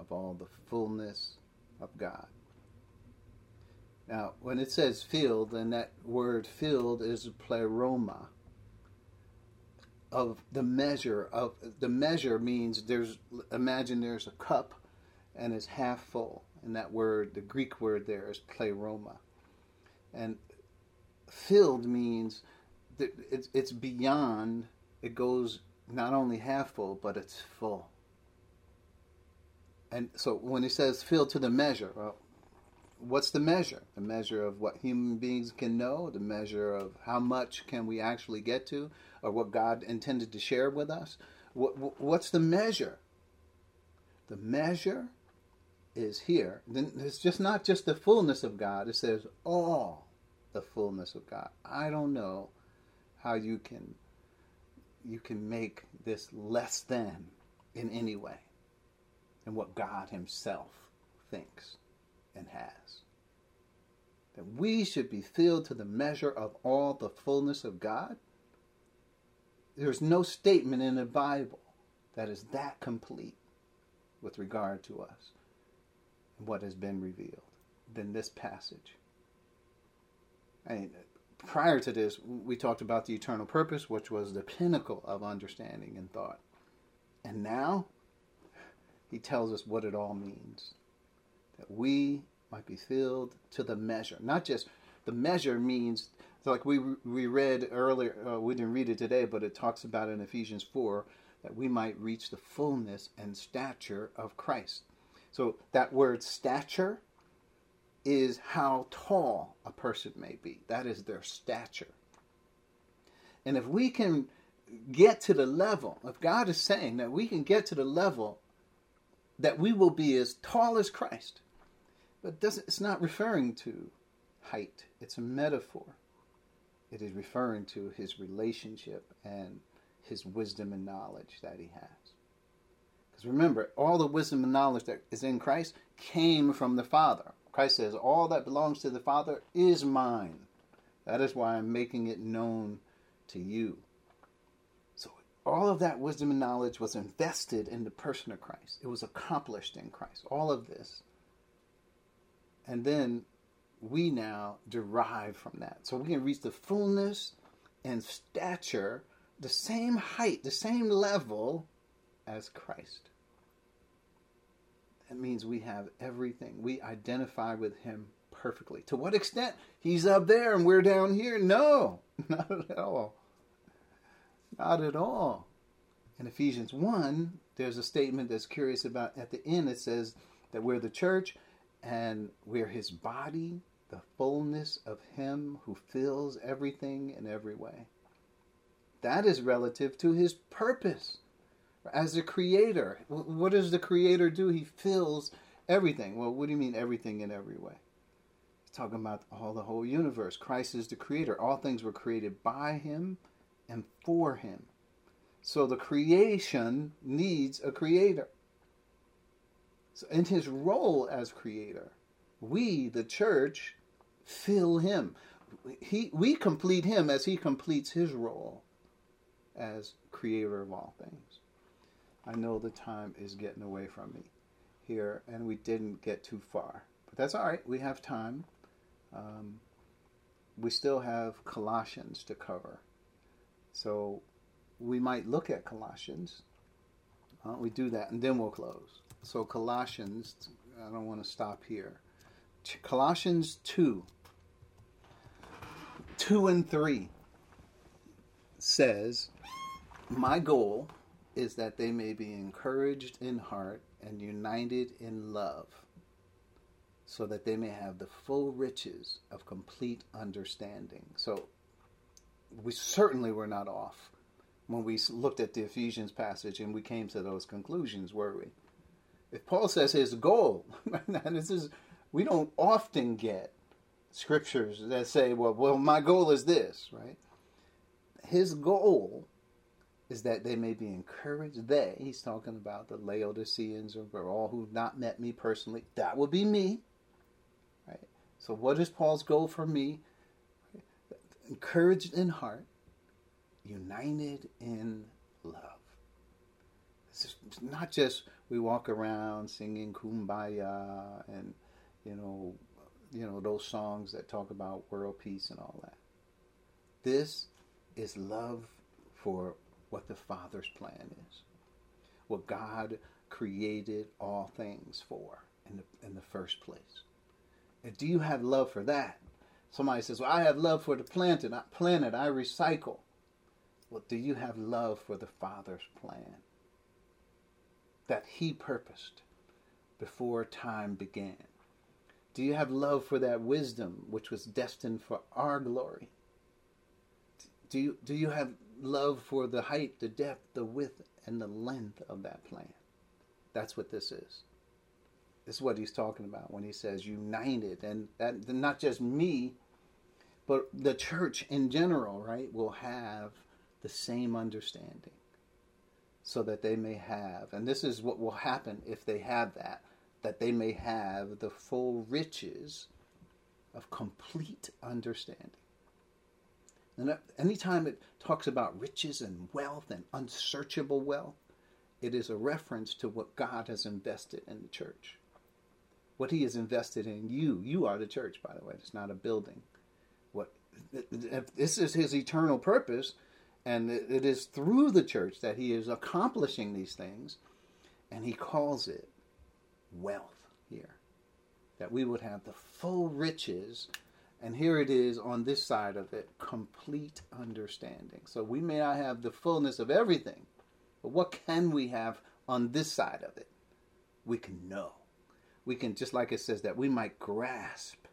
of all the fullness of God. Now, when it says filled, then that word filled is pleroma of the measure of the measure means there's imagine there's a cup and it's half full. And that word the greek word there is pleroma. And filled means it's, it's beyond it goes not only half full but it's full. And so when he says filled to the measure well what's the measure? The measure of what human beings can know, the measure of how much can we actually get to, or what God intended to share with us. What, what's the measure? The measure is here. Then it's just not just the fullness of God. It says all the fullness of God. I don't know how you can you can make this less than in any way and what God Himself thinks and has. That we should be filled to the measure of all the fullness of God. there's no statement in the Bible that is that complete with regard to us and what has been revealed than this passage. I mean, prior to this, we talked about the eternal purpose, which was the pinnacle of understanding and thought. And now, he tells us what it all means that we might be filled to the measure. Not just the measure means, like we, we read earlier, uh, we didn't read it today, but it talks about in Ephesians 4 that we might reach the fullness and stature of Christ. So that word stature is how tall a person may be. That is their stature. And if we can get to the level, if God is saying that we can get to the level that we will be as tall as Christ, but doesn't, it's not referring to height, it's a metaphor. It is referring to his relationship and his wisdom and knowledge that he has. Because remember, all the wisdom and knowledge that is in Christ came from the Father. Christ says, All that belongs to the Father is mine. That is why I'm making it known to you. So, all of that wisdom and knowledge was invested in the person of Christ. It was accomplished in Christ. All of this. And then we now derive from that. So, we can reach the fullness and stature, the same height, the same level as Christ. That means we have everything. We identify with Him perfectly. To what extent? He's up there and we're down here? No, not at all. Not at all. In Ephesians 1, there's a statement that's curious about at the end. It says that we're the church and we're His body, the fullness of Him who fills everything in every way. That is relative to His purpose as a creator. What does the creator do? He fills everything. Well, what do you mean everything in every way? He's talking about all the whole universe. Christ is the creator. All things were created by him and for him. So the creation needs a creator. So in his role as creator, we, the church, fill him. He, we complete him as he completes his role as creator of all things. I know the time is getting away from me here, and we didn't get too far. But that's all right. We have time. Um, we still have Colossians to cover. So we might look at Colossians. We do that, and then we'll close. So, Colossians, I don't want to stop here. Colossians 2, 2 and 3 says, My goal is that they may be encouraged in heart and united in love, so that they may have the full riches of complete understanding. So, we certainly were not off when we looked at the Ephesians passage and we came to those conclusions, were we? If Paul says his goal, and this is, we don't often get scriptures that say, well, well, my goal is this, right? His goal is that they may be encouraged. They, he's talking about the Laodiceans or all who've not met me personally. That would be me. Right? So, what is Paul's goal for me? Encouraged in heart, united in love. It's not just we walk around singing kumbaya and you know you know those songs that talk about world peace and all that. This is love for what the Father's plan is, what God created all things for in the, in the first place. And do you have love for that? Somebody says, Well, I have love for the planet, I planet, I recycle. Well, do you have love for the Father's plan that He purposed before time began? Do you have love for that wisdom which was destined for our glory? Do you, do you have love for the height, the depth, the width, and the length of that plan. That's what this is. This is what he's talking about when he says united, and that not just me, but the church in general, right, will have the same understanding, so that they may have, and this is what will happen if they have that, that they may have the full riches of complete understanding. And anytime it talks about riches and wealth and unsearchable wealth, it is a reference to what God has invested in the church. What He has invested in you. You are the church, by the way. It's not a building. What if this is His eternal purpose, and it is through the church that He is accomplishing these things, and He calls it wealth here. That we would have the full riches and here it is on this side of it complete understanding. So we may not have the fullness of everything, but what can we have on this side of it? We can know. We can, just like it says, that we might grasp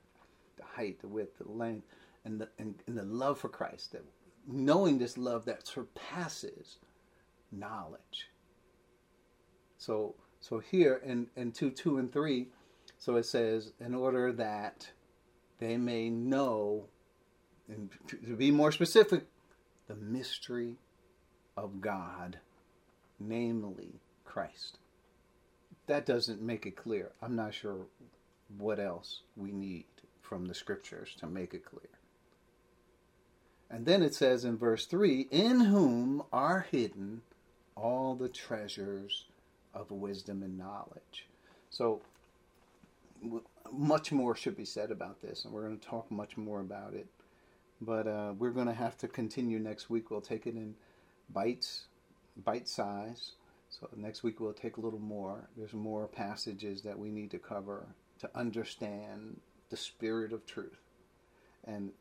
the height, the width, the length, and the, and, and the love for Christ. That knowing this love that surpasses knowledge. So, so here in, in 2, 2 and 3, so it says, in order that they may know, and to be more specific, the mystery of God, namely Christ. That doesn't make it clear. I'm not sure what else we need from the scriptures to make it clear. And then it says in verse 3 In whom are hidden all the treasures of wisdom and knowledge. So much more should be said about this, and we're going to talk much more about it. But uh, we're going to have to continue next week. We'll take it in bites, bite size. So next week we'll take a little more. There's more passages that we need to cover to understand the spirit of truth and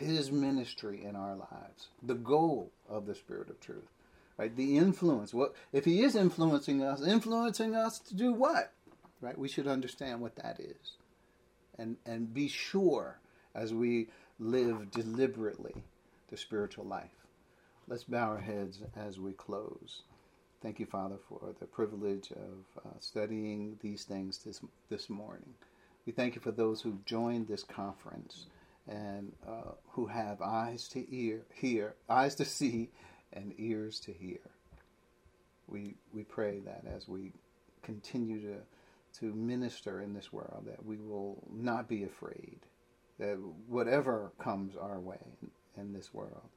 his ministry in our lives. The goal of the spirit of truth. Right? The influence. What if he is influencing us? Influencing us to do what? right? We should understand what that is. And, and be sure as we live deliberately the spiritual life. Let's bow our heads as we close. Thank you, Father, for the privilege of uh, studying these things this, this morning. We thank you for those who've joined this conference and uh, who have eyes to ear, hear, eyes to see, and ears to hear. We, we pray that as we continue to to minister in this world, that we will not be afraid, that whatever comes our way in, this world,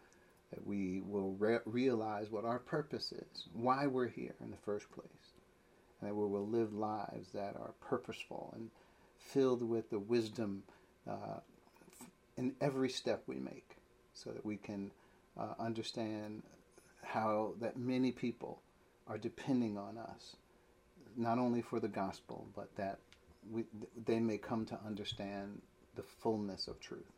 that we will re- realize what our purpose is, why we're here in the first place, and that we will live lives that are purposeful and filled with the wisdom uh, in every step we make, so that we can uh, understand how that many people are depending on us not only for the gospel, but that we, they may come to understand the fullness of truth.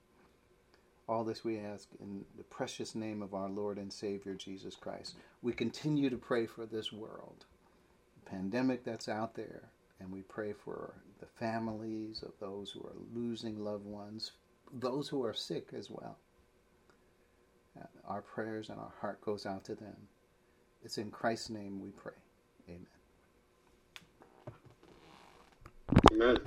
All this we ask in the precious name of our Lord and Savior Jesus Christ. We continue to pray for this world, the pandemic that's out there, and we pray for the families of those who are losing loved ones, those who are sick as well. Uh, our prayers and our heart goes out to them. It's in Christ's name we pray. Amen. Amen